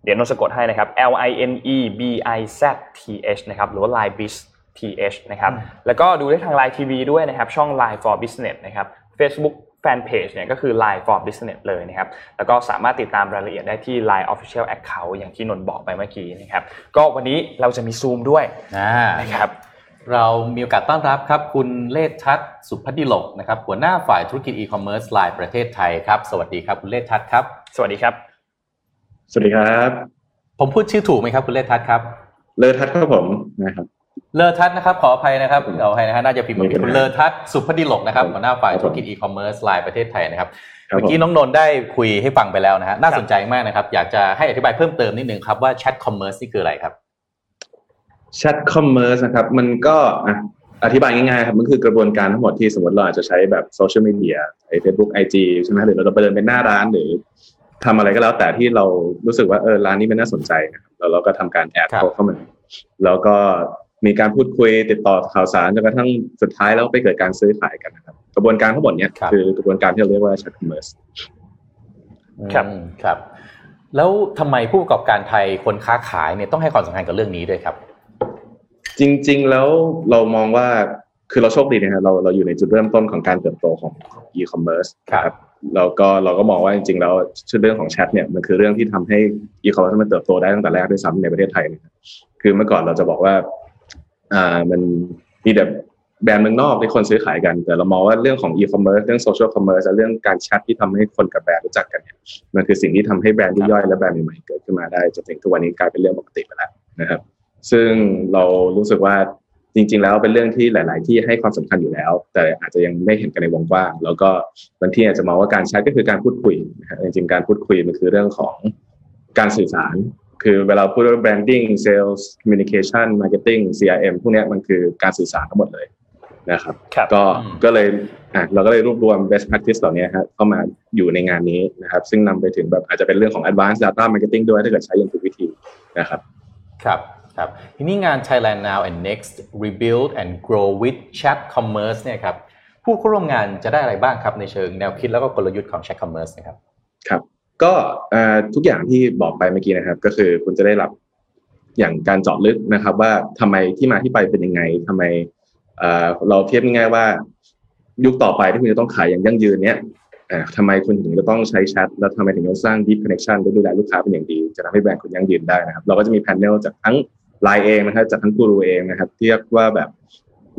S2: เดี๋ยวนนสะกดให้นะครับ L I N E B I Z T H นะครับหรือว่า Line Biz T H นะครับแล้วก็ดูได้ทาง Line TV ด้วยนะครับช่อง Line for Business นะครับ Facebook Fanpage เนี่ยก็คือ Line for Business เลยนะครับแล้วก็สามารถติดตามรายละเอียดได้ที่ Line Official Account อย่างที่นนท์บอกไปเมื่อกี้นะครับก็วันนี้เราจะมีซูมด้วย
S4: อ่า
S2: นะครับ
S4: เรามีโอกาสต้อนรับครับ คุณเลศทัศน์สุพัฒดิลกนะครับหัวหน้าฝ่ายธุรกิจอีคอมเมิร์ซไลน์ประเทศไทยครับ สวัสดีครับคุณเลศทัศน์ครับ
S2: สวัสดีครับ
S6: สวัสดีครับ
S4: ผมพูดชื่อถูกไหมครับ คุณเลศทัศน์ครับ
S6: เลอทัศน์ครับผมนะครับ
S4: เลอทัศน์นะครับขออภัยนะครับขออภัยนะฮะน่าจะพิมพ์ผิดคุณเลอทัศน์สุพัฒดิลกนะครับหัวหน้าฝ่ายธุรกิจอีคอมเมิร์ซไลน์ประเทศไทยนะครับ
S6: ครับ
S4: เมื่อกี้น้องนนท์ได้คุยให้ฟังไปแล้วนะฮะน่าสนใจมากนะครับ อยากจะให้อธิบายเพิ่มเติมนิดนึงครับว่า chat commerce นี่คืออะไรครับ
S6: chat commerce นะครับ มันก็อะอธิบายง่ายๆครับ มันคือกระบวนการทั้งหมดที่สมมติเราอาจจะใช้แบบโซเชียลมีเดียไอ้ Facebook IG ใช่ไหมหรือเราไปเดินเป็นหน้าร้านหรือทำอะไรก็แล้วแต่ที่เรารู้สึกว่าเออร้านนี้มันน่าสนใจนะครับแล้วเราก็ทำการ add
S4: ครับ
S6: เข้ามาแล้วก็มีการพูดคุยติดต่อข่าวสารจนกระทั่งสุดท้ายแล้วไปเกิดการซื้อขายกันนะครับ กระบวนการทั้งหมดเนี้ย
S4: ครับ
S6: คือกระบวนการที่เราเรียกว่า chat commerceครั
S2: บ
S4: อืมครับ แล้วทำไมผู้ประกอบการไทยคนค้าขายเนี่ยต้องให้ความสำคัญกับเรื่องนี้ด้วยครับ
S6: จริง ๆ แล้วเรามองว่าคือเราโชคดีนะครับเราเราอยู่ในจุดเริ่มต้นของการเติบโตของอีคอมเมิร์ซ
S4: ครับ
S6: แล้วก็เราก็มองว่าจริงๆแล้วชื่อเรื่องของแชทเนี่ยมันคือเรื่องที่ทำให้อีคอมเมิร์ซมันเติบโตได้ตั้งแต่แรกด้วยซ้ำในประเทศไทยนะครับคือเมื่อก่อนเราจะบอกว่าอ่ามันมีแต่แบรนด์เมืองนอกที่คนซื้อขายกัน แต่เรามองว่าเรื่องของอีคอมเมิร์ซเรื่อง social commerce เรื่องการแชทที่ทำให้คนกับแบรนด์รู้จักกันเนี่ยมันคือสิ่งที่ทำให้แบรนด์ที่ย่อยและแบรนด์ใหม่ๆเกิดขึ้นมาได้จนถึงทุกวันนี้กลายเป็นเรื่องปกติไปแล้วนะครับ ซึ่งเรารู้สึกว่าจริง ๆ แล้วเป็นเรื่องที่หลาย ๆ ที่ให้ความสำคัญอยู่แล้ว แต่อาจจะยังไม่เห็นกันในวงกว้าง แล้วก็บางทีอาจจะมองว่าการแชทก็คือการพูดคุยนะฮะจริง ๆ การพูดคุยมันคือเรื่องของการสื่อสาร คือเวลาพูดว่า branding sales communication marketing CRM พวกเนี้ยมันคือการสื่อสารทั้งหมดเลยนะครับ
S2: ครับ
S6: ก็
S4: อืม
S6: ก็เลยอะเราก็เลยรวบรวม best practice เหล่านี้ครับเข้ามาอยู่ในงานนี้นะครับ ซึ่งนำไปถึงแบบอาจจะเป็นเรื่องของ advanced data marketing ด้วยถ้าเกิดใช้อย่างถูกวิธีนะครับ
S4: ครับ ครับทีนี้งาน Thailand Now and Next Rebuild and Grow with Chat Commerce เนี่ยครับผู้เข้าร่วมงานจะได้อะไรบ้างครับในเชิงแนวคิดแล้วก็กลยุทธ์ของ Chat Commerce นะครับ
S6: ครับก็ทุกอย่างที่บอกไปเมื่อกี้นะครับ ก็คือคุณจะได้รับอย่างการเจาะลึกนะครับ ว่าทำไมที่มาที่ไปเป็นยังไงทำไมเราเทียบง่ายๆว่า ยุคต่อไปที่คุณจะต้องขายอย่างยั่งยืนเนี้ยทำไมคุณถึงจะต้องใช้แชทแล้วทำไมถึงต้องสร้าง deep connection และดูแลลูกค้าเป็นอย่างดี จะทำให้แบรนด์คุณยั่งยืนได้นะครับ เราก็จะมีแพนเนลจากทั้ง ไลน์เองนะครับจากทั้งกูรูเองนะครับที่เรียกว่าแบบ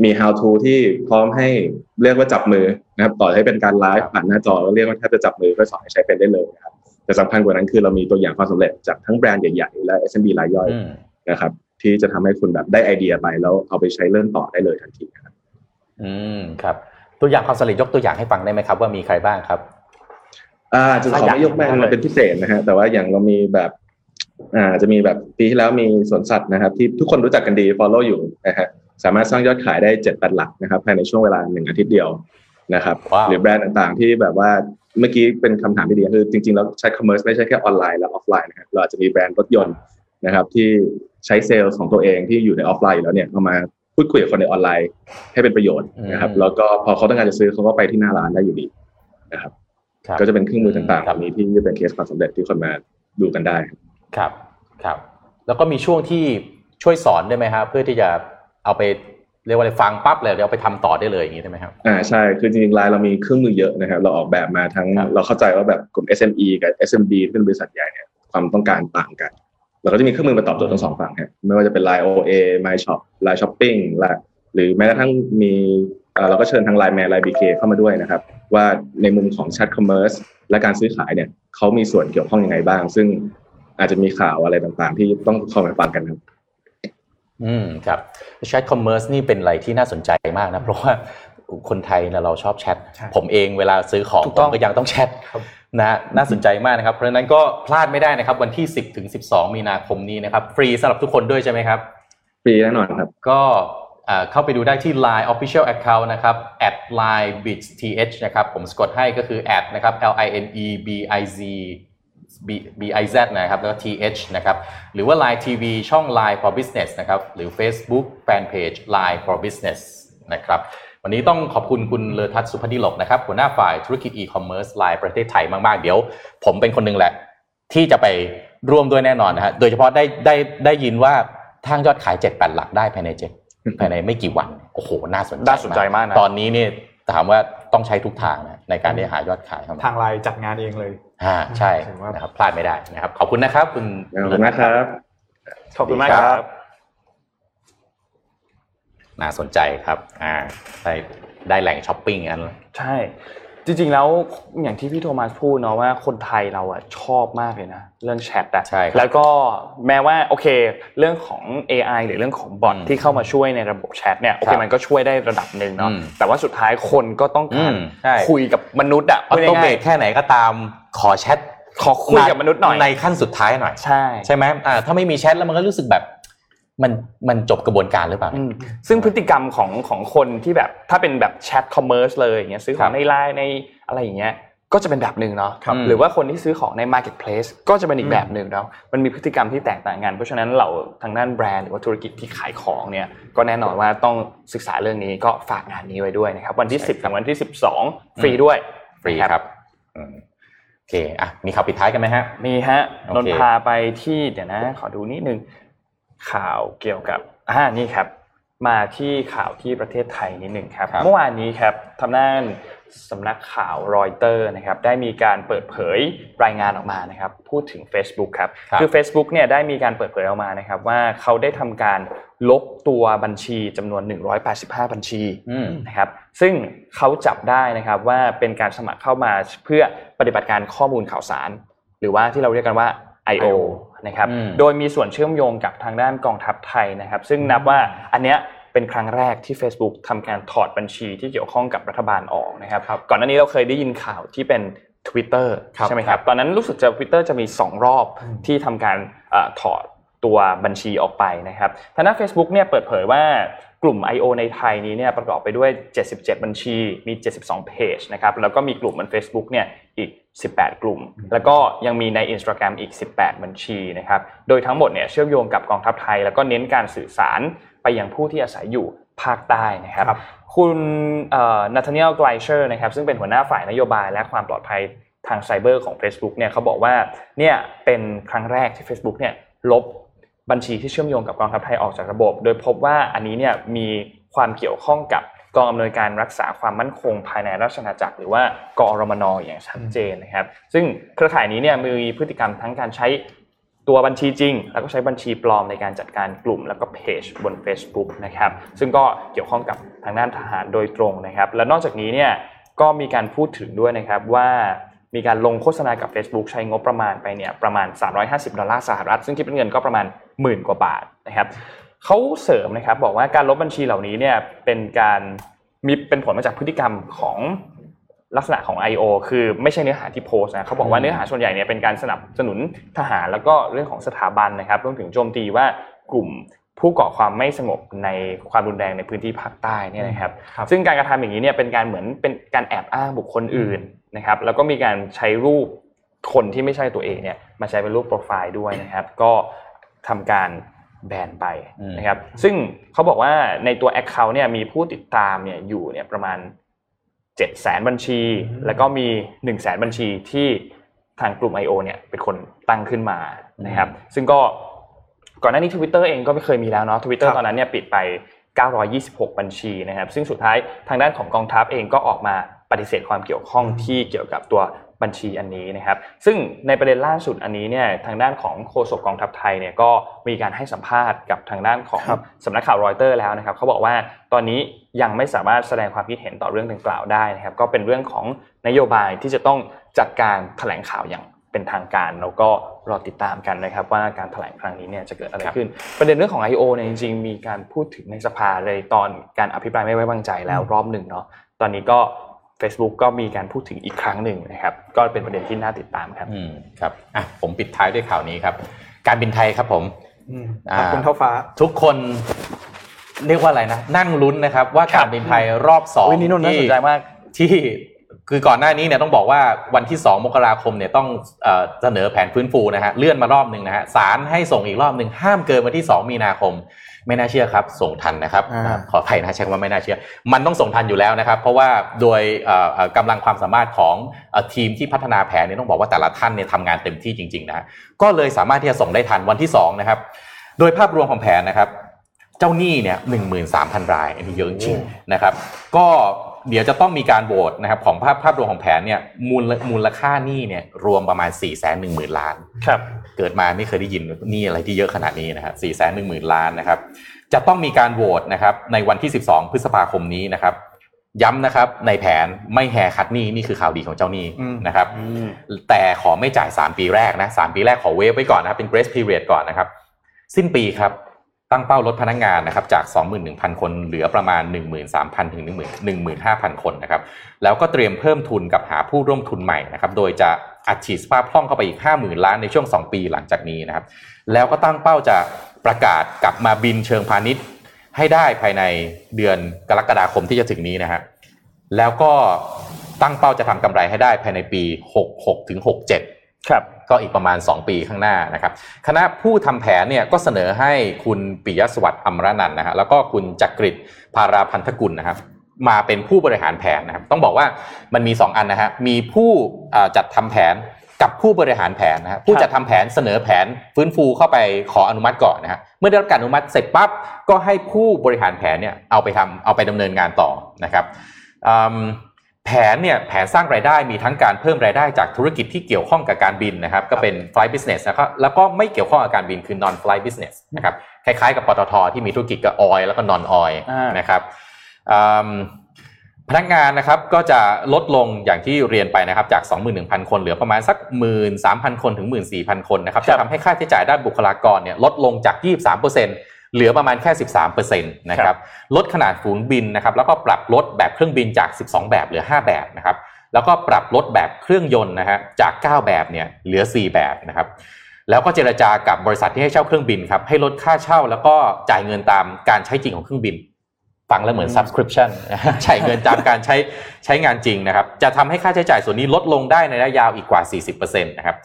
S6: มี how to ที่พร้อมให้เรียกว่าจับมือนะครับต่อให้เป็นการไลฟ์ผ่านหน้าจอก็เรียกว่าแทบจะจับมือก็สอนให้ใช้เป็นได้เลยนะครับแต่สำคัญกว่านั้นคือเรามีตัวอย่างความสำเร็จจากทั้งแบรนด์ใหญ่ๆและ SMB รายย่อย
S4: อืม
S6: นะครับ ที่จะทำให้คุณแบบได้ไอเดียไปแล้วเอาไปใช้เริ่มต่อได้เลยทันทีนะครับ
S4: อืมครับ ตัวอย่างความสำเร็จยกตัวอย่างให้ฟังได้ไหมครับ ว่ามีใครบ้างครับ
S6: อ่าจะขอไม่ยกแบรนด์มาเป็นพิเศษนะฮะแต่ว่าอย่างเรามีแบบ อ่าจะมีแบบปีที่แล้วมีสวนสัตว์นะครับ ที่ทุกคนรู้จักกันดี follow อยู่นะฮะสามารถสร้างยอดขายได้เจ็ดแปดหลักนะครับภายในช่วงเวลาหนึ่งอาทิตย์เดียวนะครับ
S4: ว้าว
S6: หรือแบรนด์ต่างๆ ที่แบบว่าเมื่อกี้เป็นคำถามที่ดีคือจริงๆแล้วใช้ commerce ไม่ใช่แค่ออนไลน์และออฟไลน์นะครับเราอาจจะมีแบรนด์รถยนต์นะครับ ที่ใช้เซลล์ของตัวเองที่อยู่ในออฟไลน์อยู่แล้วเนี่ยเอามาพูดคุยกับคนในออนไลน์ ให้เป็นประโยชน์นะครับ แล้วก็พอเขาต้องการจะซื้อเขาก็ไปที่หน้าร้านได้อยู่ดีนะครับ
S4: ครับ
S6: ก็จะเป็นเครื่องมือต่างๆ
S4: ครับ
S6: เหล่านี้ที่จะเป็นเคสความสำเร็จที่คนมาดูกันได้ครับ
S4: ครับครับ แล้วก็มีช่วงที่ช่วยสอนได้ไหมครับเพื่อที่จะเอาไปเรียกว่าอะไรฟังปั๊บเลยเดี๋ยวเอาไปทำต่อได้เลยอย่างนี้ได้ไหมครับ
S6: อ่าใช่คือจริงๆไลน์เรามีเครื่องมือเยอะนะครับเราออกแบบมาทั้ง
S4: ครับ
S6: เราเข้าใจว่าแบบกลุ่ม SME กับ SMB ที่เป็นบริษัทใหญ่เนี่ยความต้องการต่างกันเราก็จะมีเครื่องมือมาตอบโจทย์ทั้งสองฝั่งฮะไม่ว่าจะเป็น Line OA My Shop Line Shopping และหรือแม้กระทั่งมีเอ่อเราก็เชิญทาง Line Man Line BK เข้ามาด้วยนะครับ ว่าในมุมของ Chat Commerce และการซื้อขายเนี่ยเขามีส่วนเกี่ยวข้องยังไงบ้าง ซึ่ง อาจจะมีข่าวอะไรต่างๆ ที่ต้องเข้ามาฟังกันครับ
S4: อืมครับแชทคอมเมอร์สนี่เป็นอะไรที่น่าสนใจมากนะเพราะว่าคนไทยเนี่ยเราชอบแชท
S3: ใช่
S4: ผมเองเวลาซื้อของ
S2: ถูก
S4: ผ
S2: ต้อ
S4: ม
S2: ง
S4: ก็ยังต้องแชทนะน่าสนใจมากนะครับ เพราะฉะนั้นก็พลาดไม่ได้นะครับ วันที่ 10ถึง12 มีนาคมนี้นะครับ ฟรีสำหรับทุกคนด้วยใช่ไหมครับ
S6: ฟรีแน่นอนครับ
S4: ก็อ่าเข้าไปดูได้ที่ Line Official Account นะครับ at line b i t th นะครับ ผมสะกดให้ก็คือ at นะครับ l i n e b i z b b i z นะครับแล้วก็ th นะครับหรือว่า Line TV ช่อง Line for Business นะครับหรือ Facebook Fanpage Line for Business นะครับวันนี้ต้องขอบคุณคุณเลอทัศน์สุพดิลกนะครับหัวหน้าฝ่ายธุรกิจ e-commerce ไลน์ประเทศไทยมาก ๆ เดี๋ยว ผมเป็นคนหนึ่งแหละ ที่จะไปร่วมด้วยแน่นอนนะฮะโดยเฉพาะได้ได้ได้ยินว่าทางยอดขาย7-8หลักได้ภายในเจ็ดภายในไม่กี่วัน โอ้โห น่าสนใจ
S2: น่าสนใจมากนะ
S4: ตอนนี้เนี่ยถามว่า ต้องใช้ทุกทางนะในการที่จะหายอดขายเข้ามา
S3: ทางไลน์จัดงานเองเลย
S4: อ่าใช่
S3: ถือว่า
S4: นะครับพลาดไม่ได้นะครับ ขอบคุณนะครับ คุณ
S6: ขอบคุณนะครับ
S2: ขอบคุณมากครับ
S4: น่าสนใจครับ อ่าได้ได้แหล่งช้อปปิ้งอัน
S2: ใช่ จริงๆแล้วอย่างที่พี่โทมัสพูดเนาะว่าคนไทยเราอะชอบมากเลยนะเรื่องแชทอะ
S4: ใช่ครับ
S2: แล้วก็แม้ว่าโอเค เรื่องของ AI หรือเรื่องของบอท
S4: อืม
S2: ที่เข้ามาช่วยในระบบแชทเนี่ยโอเค
S4: ครับ
S2: มันก็ช่วยได้ระดับหนึ่งเนาะ
S4: อืม
S2: แต่ว่าสุดท้ายคนก็ต้องการ
S4: อืมใช่
S2: คุยกับมนุษย์อะ
S4: ออ
S2: พูด
S4: โตเม
S2: ง่าย
S4: ทแค่ไหนก็ตามขอแชท
S2: ๆขอคุยกับมนุษย์หน่อย
S4: ในขั้นสุดท้ายหน่อย
S2: ใช่
S4: ใช่ไหมอ่าถ้าไม่มีแชทแล้วมันก็รู้สึกแบบ มันมันจบกระบวนการหรือเปล่า
S2: อืมซึ่งพฤติกรรมของของคนที่แบบถ้าเป็นแบบแชทคอมเมอร์สเลยอย่างเงี้ยซื้อข
S4: ครั
S2: อง
S4: บ
S2: ในไลน์ในอะไรอย่างเงี้ยก็จะเป็นแบบหนึ่งเนาะ
S4: ครับ
S2: หรือว่าคนที่ซื้อของใน Marketplace ก็จะเป็นอี
S3: อื
S2: ก
S3: ม
S2: แบบหนึ่งเนาะมันมีพฤติกรรมที่แตกต่างกัน เพราะฉะนั้นเราทางด้านแบรนด์หรือว่าธุรกิจที่ขายของเนี่ยก็แน่นอนว่าต้องศึกษาเรื่องนี้ก็ฝากงานนี้ไว้ด้วยนะครับ วันที่ 10กับวันที่ 12 ฟรีด้วย
S4: ฟรีครับอืมโอเคอะมีข่าวปิดท้ายกันไหมฮะ
S2: มีฮะ
S4: โอนเคน
S2: พาไปที่เดี๋ยวนะ ขอดูนิดนึง ข่าวเกี่ยวกับอ่านี่ครับ มาที่ข่าวที่ประเทศไทยนิดหนึ่งครับ
S4: ครับ
S2: เมื่อวานนี้ครับทางด้านสำนักข่าวรอยเตอร์นะครับได้มีการเปิดเผยรายงานออกมานะครับ พูดถึง Facebook ครับ
S4: ครับ
S2: คือ Facebook เนี่ยได้มีการเปิดเผยออกมานะครับ ว่าเขาได้ทำการลบตัวบัญชีจำนวน 185 บัญชี
S4: อืม
S2: นะครับซึ่งเขาจับได้นะครับว่าเป็นการสมัครเข้ามาเพื่อปฏิบัติการข้อมูลข่าวสาร หรือว่าที่เราเรียกกันว่า I.O. นะครับ
S4: อืม
S2: โดยมีส่วนเชื่อมโยงกับทางด้านกองทัพไทยนะครับซึ่งนับว่าอันเนี้ยเป็นเป็นครั้งแรกที่ Facebook ทำการถอดบัญชีที่เกี่ยวข้องกับรัฐบาลออกนะครับก่อนหน้านี้เราเคยได้ยินข่าวที่เป็น Twitter
S3: ครับ
S2: ใช่ไหมครับตอนนั้นรู้สึกจะ Twitter จะมี 2 รอบที่ทำการเอ่อถอดตัวบัญชีออกไปนะครับทางด้าน Facebook เนี่ยเปิดเผยว่ากลุ่ม I.O. ในไทยนี้เนี่ยประกอบไปด้วย 77 บัญชี มี 72 เพจนะครับ แล้วก็มีกลุ่มบน Facebook เนี่ยอีก 18 กลุ่ม แล้วก็ยังมีใน Instagram อีก 18 บัญชีนะครับโดยทั้งหมดเนี่ยเชื่อมโยงกับกองทัพไทย แล้วก็เน้นการสื่อสารไปยังผู้ที่อาศัยอยู่ภาคใต้นะครับ
S3: ครับ
S2: คุณนาธานีลไกลเชอร์นะครับซึ่งเป็นหัวหน้าฝ่ายนโยบายและความปลอดภัยทางไซเบอร์ของ Facebook เนี่ยเขาบอกว่าเนี่ยเป็นครั้งแรกที่ Facebook เนี่ยลบบัญชีที่เชื่อมโยงกับกองทัพไทยออกจากระบบ โดยพบว่าอันนี้เนี่ยมีความเกี่ยวข้องกับ กองอำนวยการรักษาความมั่นคงภายในราชอาณาจักรหรือว่ากอรมนอย่างชัดเจนนะครับ ซึ่งเครือข่ายนี้เนี่ยมีพฤติกรรมทั้งการใช้ตัวบัญชีจริง แล้วก็ใช้บัญชีปลอมในการจัดการกลุ่ม แล้วก็เพจบน Facebook นะครับซึ่งก็เกี่ยวข้องกับทางด้านทหารโดยตรงนะครับ และนอกจากนี้เนี่ยก็มีการพูดถึงด้วยนะครับว่ามีการลงโฆษณากับ Facebook ใช้งบประมาณไปเนี่ยประมาณ 350 ดอลลาร์สหรัฐ ซึ่งคิดเป็นเงินก็ประมาณหมื่นกว่าบาทนะครับ เขาเสริมนะครับบอกว่าการลบบัญชีเหล่านี้เนี่ยเป็นการมีเป็นผลมาจากพฤติกรรมของลักษณะของ I.O. คือไม่ใช่เนื้อหาที่โพสต์นะเขาบอกว่าเนื้อหาส่วนใหญ่เนี่ยเป็นการสนับสนุนทหารแล้วก็เรื่องของสถาบันนะครับรวมถึงโจมตีว่ากลุ่มผู้ก่อความไม่สงบในความรุนแรงในพื้นที่ภาคใต้เนี่ยนะครับ
S3: ครับ
S2: ซึ่งการกระทำอย่างนี้เนี่ยเป็นการเหมือนเป็นการแอบอ้างบุคคลอื่นนะครับ แล้วก็มีการใช้รูปคนที่ไม่ใช่ตัวเองเนี่ยมาใช้เป็นรูปโปรไฟล์ด้วยนะครับ ก็ทำการ แบนไปนะครับ ซึ่งเขาบอกว่าในตัว Account เนี่ยมีผู้ติดตามเนี่ยอยู่เนี่ยประมาณ7 0 0 0 0บัญชี แล้วก็มี 1 0 0 0 0แบัญชีที่ทางกลุ่ม I.O. เนี่ยเป็นคนตั้งขึ้นมานะครับ ซึ่งก็ก่อนหน้านี้ Twitter เองก็ไม่เคยมีแล้วเนาะ Twitter
S3: ครับ
S2: ตอนนั้นเนี่ยปิดไป 926 บัญชีนะครับ ซึ่งสุดท้ายทางด้านของกองทัพเองก็ออกมาปฏิเสธความเกี่ยวข้องที่เกี่ยวกับตัว บัญชีอันนี้นะครับ ซึ่งในประเด็นล่าสุดอันนี้เนี่ยทางด้านของโฆษกกองทัพไทยเนี่ยก็มีการให้สัมภาษณ์กับทางด้านของ
S3: ครับ
S2: สำนักข่าวรอยเตอร์แล้วนะครับเขาบอกว่าตอนนี้ยังไม่สามารถแสดงความคิดเห็นต่อเรื่องดังกล่าวได้นะครับ ก็เป็นเรื่องของนโยบายที่จะต้องจัดการแถลงข่าวอย่างเป็นทางการแล้วก็รอติดตามกันนะครับ ว่าการแถลงครั้งนี้เนี่ยจะเกิดอะไรขึ้น ประเด็นเรื่องของ I.O. เนี่ยจริงๆมีการพูดถึงในสภาเลยตอนการอภิปรายไม่ไว้วางใจแล้วรอบหนึ่งเนาะตอนนี้ก็ Facebook ก็มีการพูดถึงอีกครั้งหนึ่งนะครับ ก็เป็นประเด็นที่น่าติดตามครับ
S4: อืมครับอะผมปิดท้ายด้วยข่าวนี้ครับ การบินไทยครับผม
S3: อืม
S4: อ่า
S3: ขอบคุณเท่าฟ้า
S4: ทุกคนเรียกว่าอะไรนะ นั่งลุ้นนะครับ ว่าการบินไทยรอบสอง
S2: โอ้ยนี่นุ่นน่าสนใจมาก
S4: ที่ คือก่อนหน้านี้เนี่ยต้องบอกว่าวันที่ 2 มกราคมเนี่ยต้องเอ่อเสนอแผนฟื้นฟูนะฮะเลื่อนมารอบหนึ่งนะฮะศาลให้ส่งอีกรอบหนึ่งห้ามเกินวันที่ 2 มีนาคม ไม่น่าเชื่อครับ ส่งทันนะครับ
S3: อ่า
S4: อ่าขออภัยนะใช้คำว่าไม่น่าเชื่อ มันต้องส่งทันอยู่แล้วนะครับ เพราะว่าโดยเอ่อเอ่อกำลังความสามารถของเอ่อทีมที่พัฒนาแผนเนี่ยต้องบอกว่าแต่ละท่านเนี่ยทำงานเต็มที่จริงๆนะฮะก็เลยสามารถที่จะส่งได้ทันวันที่2นะครับโดยภาพรวมของแผนนะครับ เจ้าหนี้เนี่ยหนึ่งหมื่นสามพันรายอันนี้เยอะจริงๆนะครับ ก็เดี๋ยวจะต้องมีการโหวตนะครับของภาพภาพรวมของแผนเนี่ยมูลมูลค่าหนี้เนี่ยรวมประมาณ4ี่แสนหนึ่งหมื่นล้าน
S2: ครับ
S4: เกิดมาไม่เคยได้ยินหนี่อะไรที่เยอะขนาดนี้นะครับสี่แสนหนึ่งหมื่นล้านนะครับจะต้องมีการโหวตนะครับในวันที่ 12 พฤษภาคมนี้นะครับย้ำนะครับในแผนไม่แฮร์คัดหนี้นี่คือข่าวดีของเจ้าหนี้
S3: อืม
S4: นะครับแต่ขอไม่จ่าย 3 ปีแรกนะ3ปีแรกขอเวฟไว้ก่อนนะครับเป็น grace period ก่อนนะครับ สิ้นปีครับ ตั้งเป้าลดพนักงานนะครับจาก 21,000 คนเหลือประมาณ 13,000 ถึง 15,000 คนนะครับแล้วก็เตรียมเพิ่มทุนกับหาผู้ร่วมทุนใหม่นะครับโดยจะอัดฉีดสภาพคล่องเข้าไปอีก 50,000 ล้านในช่วง 2 ปีหลังจากนี้นะครับแล้วก็ตั้งเป้าจะประกาศกลับมาบินเชิงพาณิชย์ ให้ได้ภายในเดือนกรกฎาคมที่จะถึงนี้นะฮะแล้วก็ตั้งเป้าจะทำกำไรให้ได้ภายในปี 66ถึง67
S2: ครับ
S4: ก็อีกประมาณ 2 ปีข้างหน้านะครับคณะผู้ทำแผนเนี่ยก็เสนอให้คุณปิยะสวัสดิ์อมรนันนะฮะแล้วก็คุณจักริดภาราพันธกุลนะครับมาเป็นผู้บริหารแผนนะครับต้องบอกว่ามันมี 2 อันนะฮะมีผู้จัดทำแผนกับผู้บริหารแผนนะฮะผู้จัดทำแผนเสนอแผนฟื้นฟูเข้าไปขออนุมัติก่อนนะฮะเมื่อได้รับการอนุมัติเสร็จปั๊บก็ให้ผู้บริหารแผนเนี่ยเอาไปทำเอาไปดำเนินงานต่อนะครับ แผนเนี่ยแผนสร้างรายได้มีทั้งการเพิ่มรายได้จากธุรกิจที่เกี่ยวข้องกับการบินนะครับก็เป็น flight business นะครับแล้วก็ไม่เกี่ยวข้องกับการบินคือ non flight business นะครับคล้ายๆกับปตทที่มีธุรกิจกับ oil แล้วก็ non oil
S2: อ่าน
S4: นะครับอืมพนักงานนะครับก็จะลดลงอย่างที่เรียนไปนะครับจาก 21,000 คนเหลือประมาณสัก 13,000 คนถึง 14,000 คนนะครับจะทำให้ค่าใช้จ่ายด้านบุคลากรเนี่ยลดลงจาก 23% เหลือประมาณแค่ 13%นะครับลดขนาดฝูงบินนะครับแล้วก็ปรับลดแบบเครื่องบินจาก 12 แบบเหลือ 5 แบบนะครับแล้วก็ปรับลดแบบเครื่องยนต์นะฮะจาก 9 แบบเนี่ยเหลือ 4 แบบนะครับแล้วก็เจรจากับบริษัทที่ให้เช่าเครื่องบินครับให้ลดค่าเช่าแล้วก็จ่ายเงินตามการใช้จริงของเครื่องบินฟังแล้วเหมือน subscription จ่ายเงินตามการใช้ใช้งานจริงนะครับ จะทำให้ค่าใช้จ่ายส่วนนี้ลดลงได้ในระยะยาวอีกกว่า 40%นะครับ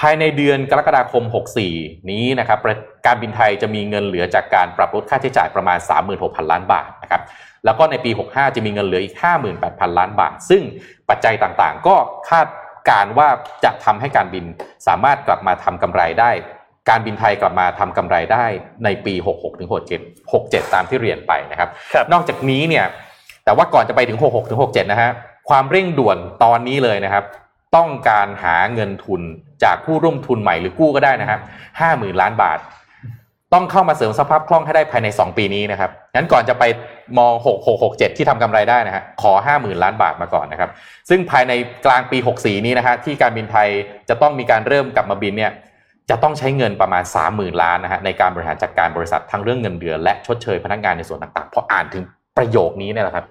S4: ภายในเดือนกรกฎาคม 64 นี้นะครับการบินไทยจะมีเงินเหลือจากการปรับลดค่าใช้จ่ายประมาณ 36,000 ล้านบาทนะครับแล้วก็ในปี 65 จะมีเงินเหลืออีก 58,000 ล้านบาท ซึ่งปัจจัยต่างๆ ก็คาดการว่าจะทำให้การบินสามารถกลับมาทำกำไรได้ การบินไทยกลับมาทำกำไรได้ในปี 66ถึง67 67 ตามที่เรียนไปนะครับ
S2: รบ
S4: นอกจากนี้เนี่ยแต่ว่าก่อนจะไปถึง 66ถึง67 นะฮะความเร่งด่วนตอนนี้เลยนะครับ ต้องการหาเงินทุนจากผู้ร่วมทุนใหม่หรือกู้ก็ได้นะครับห้าหมื่นล้านบาท ต้องเข้ามาเสริมสภาพคล่องให้ได้ภายใน 2 ปีนี้นะครับงั้นก่อนจะไปมอง6 6 6 7 ที่ทำกำไรได้นะฮะขอ 50,000 ล้านบาทมาก่อนนะครับ ซึ่งภายในกลางปี 64 นี้นะฮะที่การบินไทยจะต้องมีการเริ่มกลับมาบินเนี่ยจะต้องใช้เงินประมาณ 30,000 ล้านนะฮะในการบริหารจัดการบริษัททั้งเรื่องเงินเดือนและชดเชยพนักงานในส่วนต่างๆพออ่านถึงประโยคนี้เนี่ยนะครับ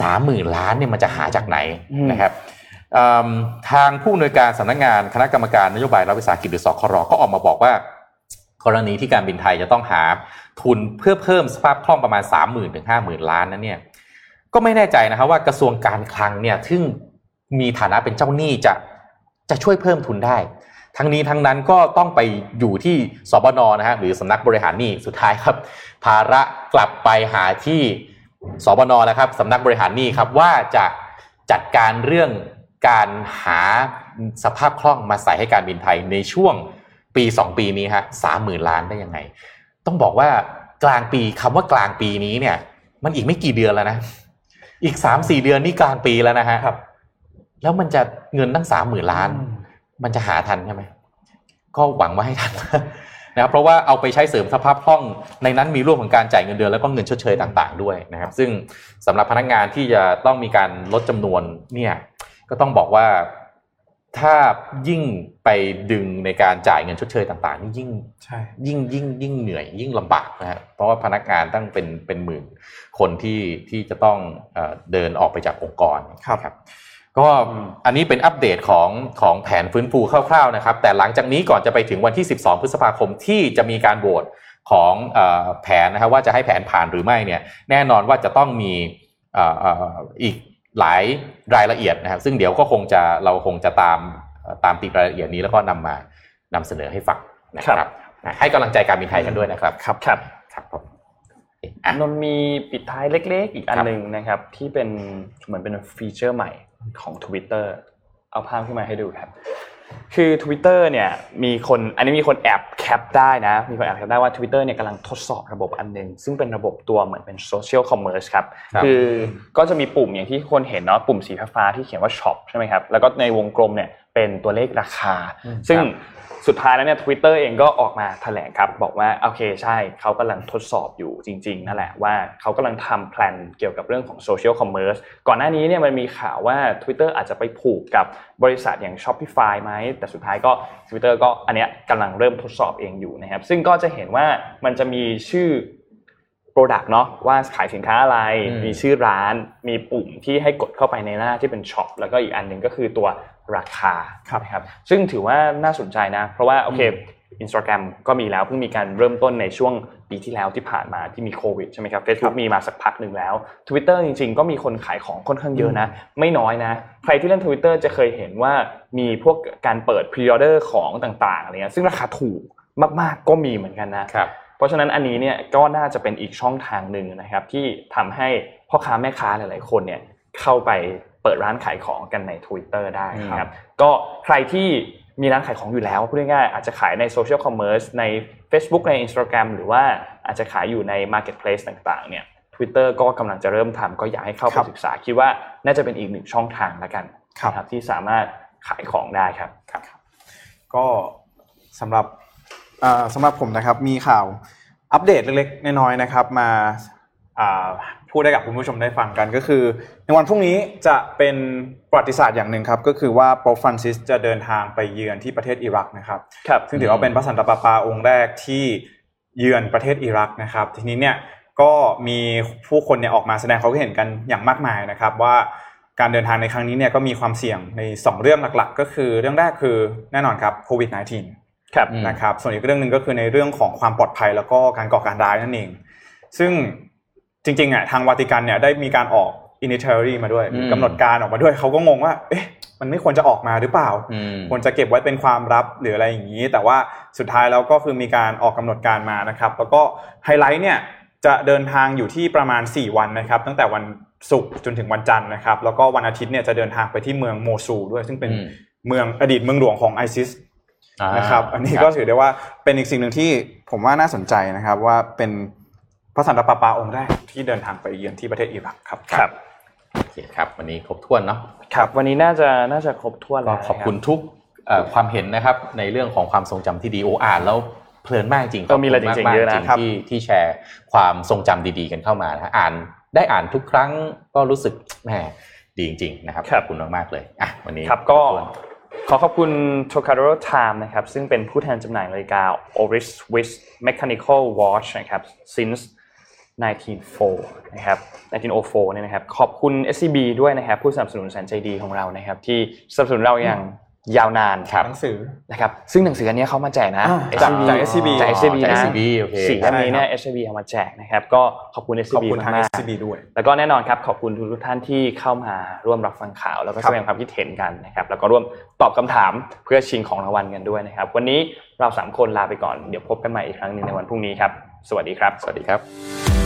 S4: สามหมื่นล้านเนี่ยมันจะหาจากไหนนะครับ ทางผู้อำนวยการสำนักงานคณะกรรมการนโยบายรัฐวิสาหกิจหรือสครก็ออกมาบอกว่ากรณีที่การบินไทยจะต้องหาทุนเพื่อเพิ่มสภาพคล่องประมาณ 3 0,000ถึงห้าหมื่นล้านนั้นเนี่ยก็ไม่แน่ใจนะครับว่ากระทรวงการคลังเนี่ยซึ่งมีฐานะเป็นเจ้าหนี้จะจะช่วยเพิ่มทุนได้ ทั้งนี้ทั้งนั้นก็ต้องไปอยู่ที่สบนนะฮะหรือสำนักบริหารหนี้สุดท้ายครับ ภาระกลับไปหาที่สบนแล้วครับสำนักบริหารหนี้ครับว่าจะจัดการเรื่อง การหาสภาพคล่องมาใส่ให้การบินไทยในช่วงปีสองปีนี้ฮะสามหมื่นล้านได้ยังไง ต้องบอกว่ากลางปีคำว่ากลางปีนี้เนี่ย มันอีกไม่กี่เดือนแล้วนะ อีกสามสี่เดือนนี่กลางปีแล้วนะฮะ
S2: ครับ
S4: แล้วมันจะเงินตั้งสามหมื่นล้าน มันจะหาทันใช่ไหมก็หวังว่าให้ทันนะครับเพราะว่าเอาไปใช้เสริมสภาพคล่องในนั้นมีร่วมของการจ่ายเงินเดือนแล้วก็เงินชดเชยต่าง ๆ ด้วยนะครับ ซึ่งสำหรับพนักงานที่จะต้องมีการลดจำนวนเนี่ย ก็ต้องบอกว่าถ้ายิ่งไปดึงในการจ่ายเงินชดเชยต่างๆนี่ยิ่ง
S3: ใช่
S4: ยิ่งยิ่งยิ่งเหนื่อยยิ่งลำบากนะฮะเพราะว่าพนักงานตั้งเป็นเป็นหมื่นคนที่ที่จะต้องเดินออกไปจากองค์กร
S3: ครับ
S4: ก็อันนี้เป็นอัปเดตของของแผนฟื้นฟูคร่าวๆนะครับ แต่หลังจากนี้ก่อนจะไปถึงวันที่ 12 พฤษภาคมที่จะมีการโหวตของแผนนะครับว่าจะให้แผนผ่านหรือไม่เนี่ยแน่นอนว่าจะต้องมีอีก หลายรายละเอียดนะครับ ซึ่งเดี๋ยวก็คงจะเราคงจะตามตามติดรายละเอียดนี้แล้วก็นำมานำเสนอให้ฟังนะครับให้กำลังใจการบินไทยกันด้วยนะครับ
S2: ครับครับ
S4: ครับ
S2: นนมีปิดท้ายเล็ก ๆ อีกอันหนึ่งนะครับ ที่เป็นเหมือนเป็นฟีเจอร์ใหม่ของ Twitter เอาภาพขึ้นมาให้ดูครับ คือ Twitter เนี่ยมีคนอันนี้มีคนแอบ cap ได้นะ มีคนแอบ cap ได้ว่า Twitter เนี่ยกำลังทดสอบระบบอันหนึ่งซึ่งเป็นระบบตัวเหมือนเป็น social commerce ครับ คือก็จะมีปุ่มอย่างที่คนเห็นเนาะปุ่มสีฟ้าที่เขียนว่า shop ใช่ไหมครับ แล้วก็ในวงกลมเนี่ยเป็นตัวเลขราคา ซึ่ง สุดท้ายแล้วเนี่ยทวิตเตอร์เองก็ออกมาแถลงครับ บอกว่าโอเคใช่เขากำลังทดสอบอยู่จริง ๆ นั่นแหละว่าเขากำลังทำ plan เกี่ยวกับเรื่องของ social commerce ก่อนหน้านี้เนี่ยมันมีข่าวว่า Twitter อาจจะไปผูกกับบริษัทอย่าง Shopify ไหมแต่สุดท้ายก็ Twitter ก็อันเนี้ยกำลังเริ่มทดสอบเองอยู่นะครับ ซึ่งก็จะเห็นว่ามันจะมีชื่อ Product เนาะว่าขายสินค้าอะไร มีชื่อร้าน มีปุ่มที่ให้กดเข้าไปในหน้าที่เป็น shop แล้วก็อีกอันหนึ่งก็คือตัว ราคาครับครับซึ่งถือว่าน่าสนใจนะ เพราะว่าโอเคอินสตาแกรมก็มีแล้วเพิ่งมีการเริ่มต้นในช่วงปีที่แล้วที่ผ่านมาที่มีโควิดใช่ไหมครับเฟซบุ๊กมีมาสักพักหนึ่งแล้ว Twitter จริง ๆ ก็มีคนขายของค่อนข้างเยอะนะ ไม่น้อยนะ ใครที่เล่น Twitter จะเคยเห็นว่ามีพวกการเปิด pre-order ของต่างๆอะไรเงี้ยซึ่งราคาถูกมากๆก็มีเหมือนกันนะเพราะฉะนั้นอันนี้เนี่ยก็น่าจะเป็นอีกช่องทางหนึ่งนะครับที่ทำให้พ่อค้าแม่ค้าหลาย ๆ คนเนี่ยเข้าไป เปิดร้านขายของกันใน Twitter ได้นะครับก็ใครที่มีร้านขายของอยู่แล้วพูดง่ายๆอาจจะขายใน social commerce ใน Facebook ใน Instagram หรือว่าอาจจะขายอยู่ใน Marketplace ต่างๆเนี่ย Twitter ก็กำลังจะเริ่มทำก็อยากให้เข้าไปศึกษาคิดว่าน่าจะเป็นอีกหนึ่งช่องทางแล้วกันครับที่สามารถขายของได้ครับ
S3: ครับ ก็สำหรับสำหรับผมนะครับมีข่าวอัปเดตเล็กๆน้อยๆนะครับ มา พูดได้กับคุณผู้ชมได้ฟังกันก็คือ ในวันพรุ่งนี้จะเป็นประวัติศาสตร์อย่างหนึ่งครับ ก็คือว่าโป๊ปฟรานซิสจะเดินทางไปเยือนที่ประเทศอิรักนะครับ
S2: ครับ
S3: ซึ่งถือว่าเป็นพระสันตะปาปาองค์แรกที่เยือนประเทศอิรักนะครับ ทีนี้เนี่ยก็มีผู้คนเนี่ยออกมาแสดงความคิดเห็นกันอย่างมากมายนะครับ ว่าการเดินทางในครั้งนี้เนี่ยก็มีความเสี่ยงใน 2 เรื่องหลักๆ ก็คือเรื่องแรกคือแน่นอนครับโควิด -19
S2: ครับ
S4: อืม
S3: นะครับส่วนอีกเรื่องหนึ่งก็คือในเรื่องของความปลอดภัยแล้วก็การก่อการร้ายนั่นเอง ซึ่ง จริงๆอะทางวาติกันเนี่ยได้มีการออก initiatory มาด้วย
S4: อืม
S3: กำหนดการออกมาด้วยเขาก็งงว่า เอ๊ะมันไม่ควรจะออกมาหรือเปล่า
S4: อืม
S3: ควรจะเก็บไว้เป็นความลับหรืออะไรอย่างนี้ แต่ว่าสุดท้ายแล้วก็คือมีการออกกำหนดการมานะครับ แล้วก็ไฮไลท์เนี่ยจะเดินทางอยู่ที่ประมาณ 4 วันนะครับ ตั้งแต่วันศุกร์จนถึงวันจันทร์นะครับ แล้วก็วันอาทิตย์เนี่ยจะเดินทางไปที่เมืองโมซูลด้วย ซึ่งเป็น
S4: อืม
S3: เมืองอดีตเมืองหลวงของไอซิส
S4: อ่า
S3: นะครับ อันนี้ก็ถือได้ว่าเป็นอีกสิ่งหนึ่งที่ผมว่าน่าสนใจนะครับว่าเป็น พระสันตะปาปาองค์แรกที่เดินทางไปเยือนที่ประเทศอิรักครับ
S2: ครับ
S4: โอเคครับวันนี้ครบถ้วนเนาะ
S2: ครับวันนี้น่าจะน่าจะครบถ้วน
S4: ก็
S2: แล้ว
S4: ขอบคุณทุกเอ่อความเห็นนะครับในเรื่องของความทรงจำที่ดีโออ่านแล้วเพลินมากจริง
S2: ก็มีอะไร
S4: ขบ
S2: จ
S4: คุณ
S2: ริงๆเยอะ
S4: มากๆ
S2: นะ
S4: จริงที่ที่แชร์ความทรงจำดีๆกันเข้ามานะฮะอ่านได้อ่านทุกครั้งก็รู้สึกแหมดีจริงๆนะครับ
S2: ครับ
S4: ขอบคุณมากๆเลยอะวันนี้
S2: ครับก็
S4: ครบถ้วน
S2: ขอขอบคุณ Tocadero Time นะครับซึ่งเป็นผู้แทนจำหน่ายนาฬิกา Oris Swiss Mechanical Watch นะครับ since 1904นะครับ1904เนี่ยนะครับขอบคุณ SCB ด้วยนะครับผู้สนับสนุนแสนใจดีของเรานะครับที่สนับสนุนเราอย่างยาวนาน
S4: ครับ
S3: หนังสือ
S2: นะครับซึ่งหนังสืออันเนี้ยเขามาแจกนะ
S3: อ่า
S2: SCB
S3: จาก SCB
S2: จาก SCB
S4: จาก
S2: นะ
S4: SCB โอเค
S2: สี่เล่มนี้เนี่ย SCB เอามาแจกนะครับก็ขอบคุณ
S3: ขอบ
S2: SCB
S3: คุณทาง
S2: มาก
S3: SCB ด้วย
S2: ๆแล้วก็แน่นอนครับขอบคุณทุกๆท่านที่เข้ามาร่วมรับฟังข่าว แล้วก็
S3: ครั
S2: แส
S3: บ
S2: ดงความคิดเห็นกันนะครับแล้วก็ร่วมตอบคำถามเพื่อชิงของรางวัลกันด้วยนะครับวันนี้เราสามคนลาไปก่อนเดี๋ยวพบกันใหม่อีกครั้งหนึ่งในวันพรุ่งนี้ครับสวัสดีครับ
S4: สวัสดีครับ